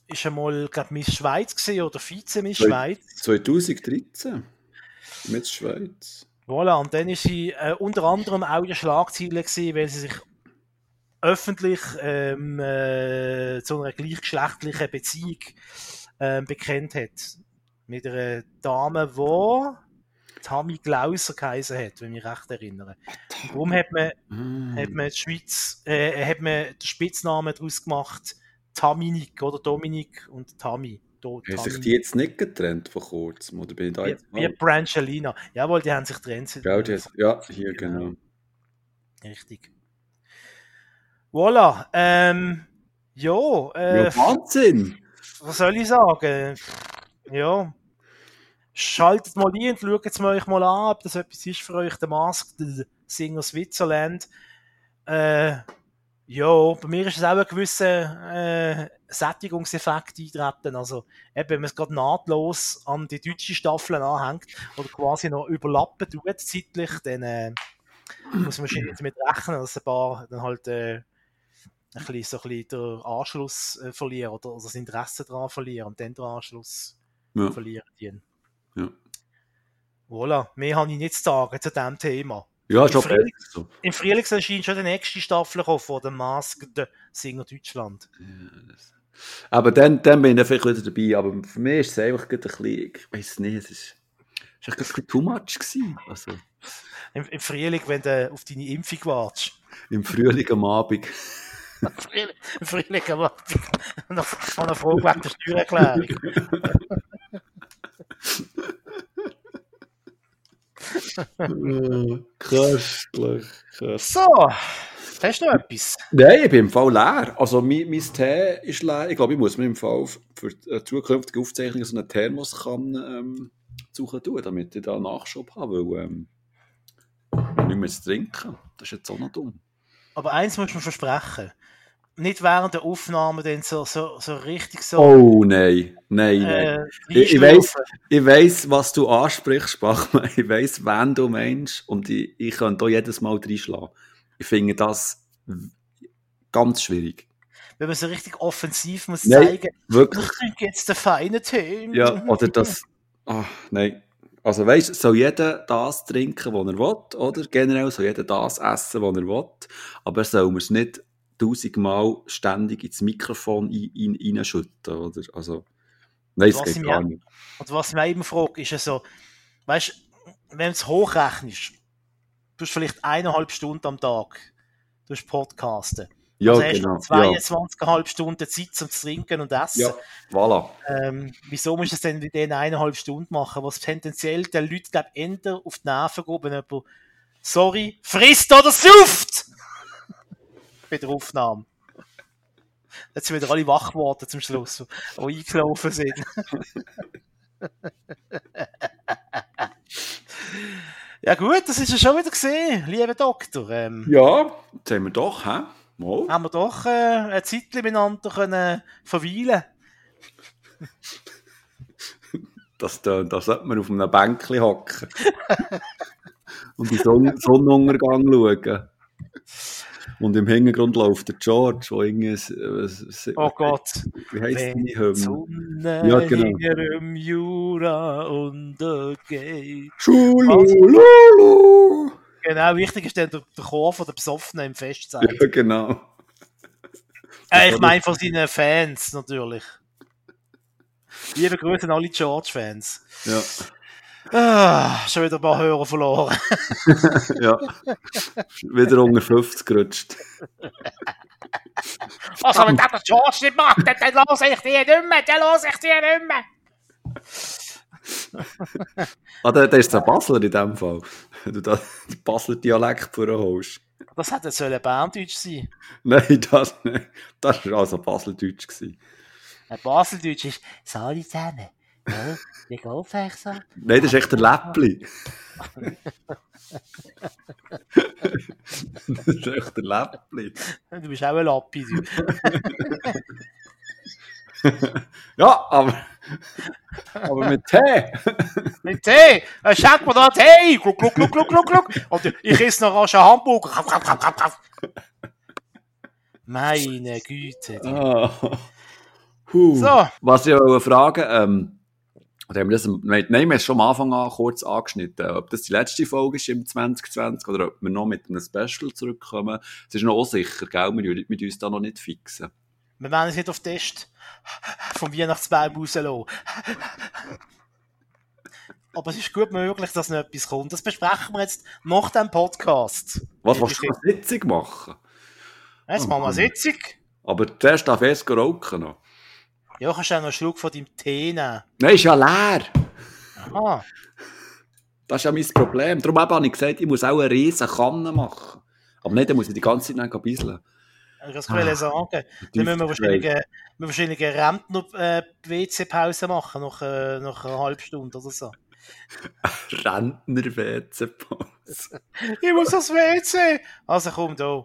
ist einmal, glaub, Miss Schweiz gewesen, oder Vize-Miss Schweiz. 2013. Mit Schweiz. Voilà, und dann ist sie äh, unter anderem auch in den Schlagzeilen gewesen, weil sie sich öffentlich ähm, äh, zu einer gleichgeschlechtlichen Beziehung ähm, bekennt hat. Mit einer Dame, die Tammy Glauser geheißen hat, wenn ich mich recht erinnere. Und darum hat man, Ah. hat man die Schweiz, äh, hat man den Spitznamen daraus gemacht, Taminik oder Dominik und Tammy. Do, Haben sich die jetzt nicht getrennt vor kurzem? Oder bin ich da wie, jetzt wie Brangelina. Jawohl, die haben sich getrennt. Ja, die, ja, hier genau. Richtig. Voilà. Ähm, ja, äh, Ja, Wahnsinn! was soll ich sagen? Ja. Schaltet mal ein und schaut es euch mal an, ob das etwas ist für euch, der Masked Singer Switzerland. Äh, ja, bei mir ist es auch ein gewisser äh, Sättigungseffekt eintreten. Also, eben, wenn man es gerade nahtlos an die deutsche Staffel anhängt oder quasi noch überlappen tut, zeitlich, dann äh, muss man wahrscheinlich damit rechnen, dass ein paar dann halt äh, ein bisschen, so ein bisschen den Anschluss äh, verlieren oder, oder das Interesse daran verlieren und dann den Anschluss Ja. verlieren. Die. Ja. Voilà, mehr habe ich nicht zu sagen zu diesem Thema. Ja, besser so. Im Frühling erscheint schon die nächste Staffel von der Masked Singer Deutschland. Aber dann, dann bin ich vielleicht wieder dabei. Aber für mich ist es einfach ein bisschen, ich weiß nicht, es ist, es ist ein bisschen too much gewesen. Also, Im, Im Frühling, wenn du auf deine Impfung wartest. im Frühling am Abend. Im Frühling, aber noch noch eine Frage wegen der Steuererklärung. Köstlich, köstlich. So, hast du noch etwas? Nein, ich bin im Fall leer. Also, mein, mein Tee ist leer. Ich glaube, ich muss mir im Fall für äh, zukünftige Aufzeichnungen so eine Thermoskanne ähm, suchen tun, damit ich da Nachschub habe, weil ähm, nicht mehr zu trinken. Das ist jetzt auch noch dumm. Aber eins muss man versprechen. Nicht während der Aufnahme dann so, so, so richtig so Oh nein, nein, nein. äh, Ich, ich ich weiss, was du ansprichst, Bachmann. Ich weiss, wen du meinst. Und ich, ich kann da jedes Mal reinschlagen. Ich finde das ganz schwierig. Wenn man so richtig offensiv muss Nein. zeigen, ich Wirklich. trinke jetzt den feinen Tee. Ja, oder das. Ah, nein. Also weißt du, soll jeder das trinken, was er will, oder? Generell soll jeder das essen, was er will. Aber soll man es nicht tausendmal ständig ins Mikrofon ein- ein- reinschütten, oder? Also, nein, Was geht gar nicht. Und was ich mich immer frage, ist ja so, weißt du, wenn du es hochrechnest, du hast vielleicht eineinhalb Stunden am Tag durch Podcasten. Ja, also hast genau. du 22,5 Stunden Zeit zum Trinken und Essen. Ja, ja, voilà. Ähm, wieso musst du es denn in den eineinhalb Stunden machen, was tendenziell den Leuten, glaub, eher auf die Nerven geht, wenn jemand, sorry, frisst oder sauft! Bei der Aufnahme. Jetzt sind wieder alle wach geworden zum Schluss, die eingelaufen sind. ja gut, das ist ja schon wieder gesehen, lieber Doktor. Ähm, Ja, jetzt haben wir doch, hä? Mal. Haben wir doch äh, ein Zeit miteinander können verweilen Das, da, da sollte man auf einem Bänkchen hocken. und den Sonn Sonnenuntergang schauen. Und im Hintergrund läuft der George, wo irgendwie... äh, Oh Gott. Wie Wenn die Hymne? Ja, genau. dem Jura untergeht. Schulululu. Genau, wichtig ist dann der, der Chor von der Besoffenen im Festzeit. Ja, genau. äh, ich meine von seinen Fans natürlich. Liebe Grüße an alle George-Fans. Ja, Ah, schon wieder ein paar Hörer verloren. ja. Wieder unter 50 gerutscht. Also, wenn der den George nicht macht, dann, dann lasse ich die nicht mehr, dann lasse ich die nicht mehr. ah, der, der ist ein Basler in dem Fall. Wenn du da den Basler Dialekt vorholst. Das hätte sollen Berndeutsch sein. Nein, das nicht. Das war also Baseldeutsch. Baseldeutsch ist, Sali zusammen. Geht's euch so? Nein, das ist echt der Läppli. das ist echt der Läppli. Du bist auch ein Lappi. du. Ja, aber, aber mit Tee. Mit Tee. Äh, Schenk mir da Tee. Gluck, gluck, gluck, gluck, gluck, gluck. Und ich esse noch rasch einen Hamburger. Kaff, kaff, kaff, kaff, kaff. Meine Güte. Huh. So. Was ich wollte fragen, ähm, oder haben wir das, nein, wir haben es schon am Anfang an kurz angeschnitten, ob das die letzte Folge ist im 2020 oder ob wir noch mit einem Special zurückkommen. Es ist noch unsicher, gell? Wir würden mit uns da noch nicht fixen. Wir werden es nicht auf Test vom Weihnachtsbaum rauslassen. Aber es ist gut möglich, dass noch etwas kommt. Das besprechen wir jetzt nach dem Podcast. Was willst du eine Sitzung machen? Jetzt machen wir eine Sitzung. Aber zuerst darf ich rauchen noch. Ja, kannst du auch noch einen Schluck von deinem Tee nehmen. Nein, ist ja leer. Aha. Das ist ja mein Problem. Darum habe ich gesagt, ich muss auch eine riesen Kanne machen. Aber nicht, dann muss ich die ganze Zeit nicht bisseln. Ich kann es sagen. Dann müssen wir wahrscheinlich, äh, wir wahrscheinlich eine Rentner-WC-Pause machen, nach, äh, nach einer halben Stunde oder so. Rentner-WC-Pause. Ich muss aufs WC! Also komm da.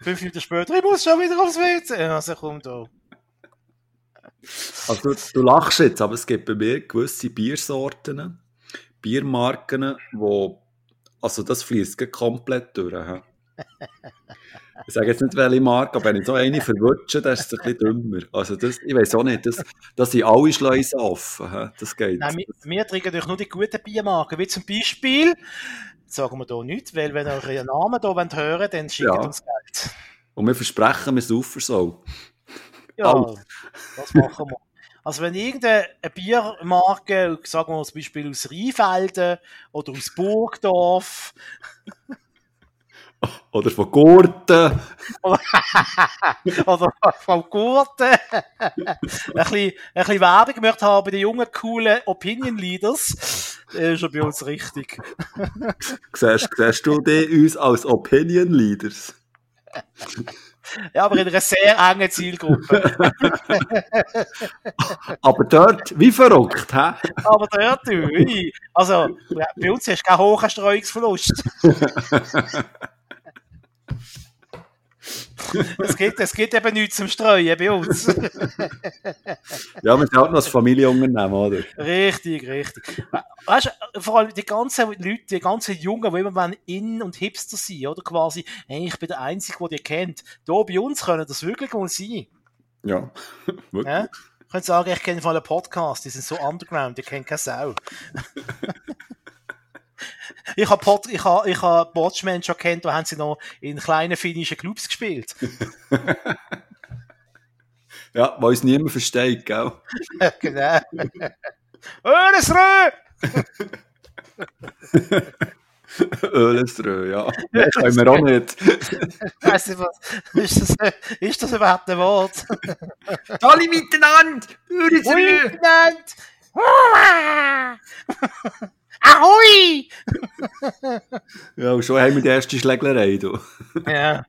Fünf Minuten später, ich muss schon wieder aufs WC! Also komm da. Also du, du lachst jetzt, aber es gibt bei mir gewisse Biersorten, Biermarken, wo, also das fließt komplett durch. Ich sage jetzt nicht, welche Marke, aber wenn ich so eine verwutsche, dann ist es ein bisschen dümmer. Also das, ich weiß auch nicht, das, das sind alle Schleusen offen. Das geht. Nein, wir, wir trinken natürlich nur die guten Biermarken, wie zum Beispiel, sagen wir hier nicht, weil wenn ihr euren Namen hier wollt hören dann schickt Ja. uns Geld. Und wir versprechen, wir saufen so. Ja, Alles. das machen wir. Also wenn irgendeine Biermarke, sagen wir zum Beispiel aus Rheinfelden oder aus Burgdorf Oder von Gurten. oder vom Gurten ein bisschen, ein bisschen Werbung möchte haben bei den jungen, coolen Opinion Leaders, äh, ist er bei uns richtig. Siehst, siehst du die uns als Opinion Leaders? Ja, aber in einer sehr engen Zielgruppe. Aber dort, wie verrückt, hä? Aber dort, ui. also bei uns hast du keinen hohen Streuungsverlust. Es gibt, es gibt eben nichts zum Streuen bei uns. Ja, wir sind halt noch das Familienunternehmen, oder? Richtig, richtig. Weißt du, vor allem die ganzen Leute, die ganzen Jungen, die immer in und Hipster sind, oder quasi, hey, ich bin der Einzige, der die kennt. Da bei uns können das wirklich mal sein. Ja. Wirklich. Ja? Ich könnte sagen, ich kenne von einen Podcast, die sind so underground, die kennen keine Sau. ich habe Pod, ich habe, ich habe Watchmen schon kennt, da haben sie noch in kleinen finnischen Clubs gespielt. Ja, weil uns niemand versteht, gell? genau. Öresrö! Ölesrö, ja. Das können wir auch nicht. Weiss nicht, was, ist, das, ist das überhaupt ein Wort? Alle miteinander! Ölesrö! genannt! Ahoi! Ja, und schon haben wir die erste Schlägerei, du. Ja.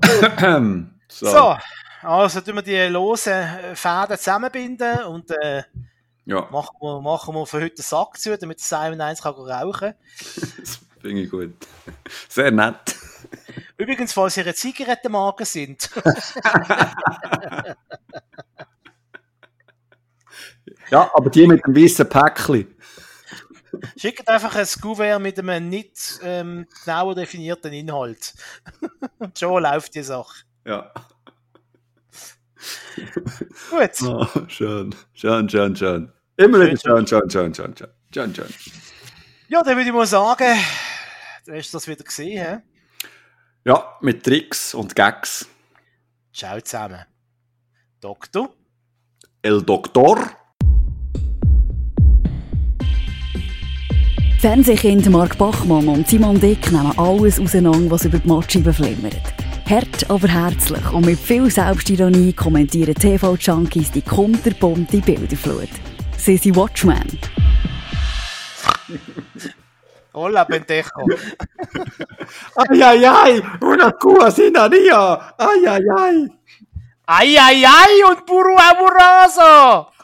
so. So, also tun wir die losen Fäden zusammenbinden und äh, Ja, machen, wir, machen wir für heute den Sack zu, damit Simon eins kann rauchen das finde ich gut. Sehr nett. Übrigens, falls ihr eine Zigarettenmarke sind, Ja, aber die mit dem weißen Päckchen. Schickt einfach ein Kuvert mit einem nicht ähm, genauer definierten Inhalt. Und schon läuft die Sache. Ja. Gut. Oh, schön. Schön, schön, schön. Immer wieder schön, schön, schön, schön, schön. Schön, schön. Ja, dann würde ich mal sagen, du hast das wieder gesehen. He? Ja, mit Tricks und Gags. Ciao zusammen. Doktor. El Doktor. Fernsehkind Mark Bachmann und Simon Dick nehmen alles auseinander, was über die Matschi beflimmert. Hart, aber herzlich und mit viel Selbstironie kommentieren TV-Junkies die kunterbunte Bilderflut. Sie sind Watchmen. Hola, pendejo. Ay, ay, ay, una Cuba sin haría. Ay, ay, ay. Ay, ay, ay, und Puru Amoroso!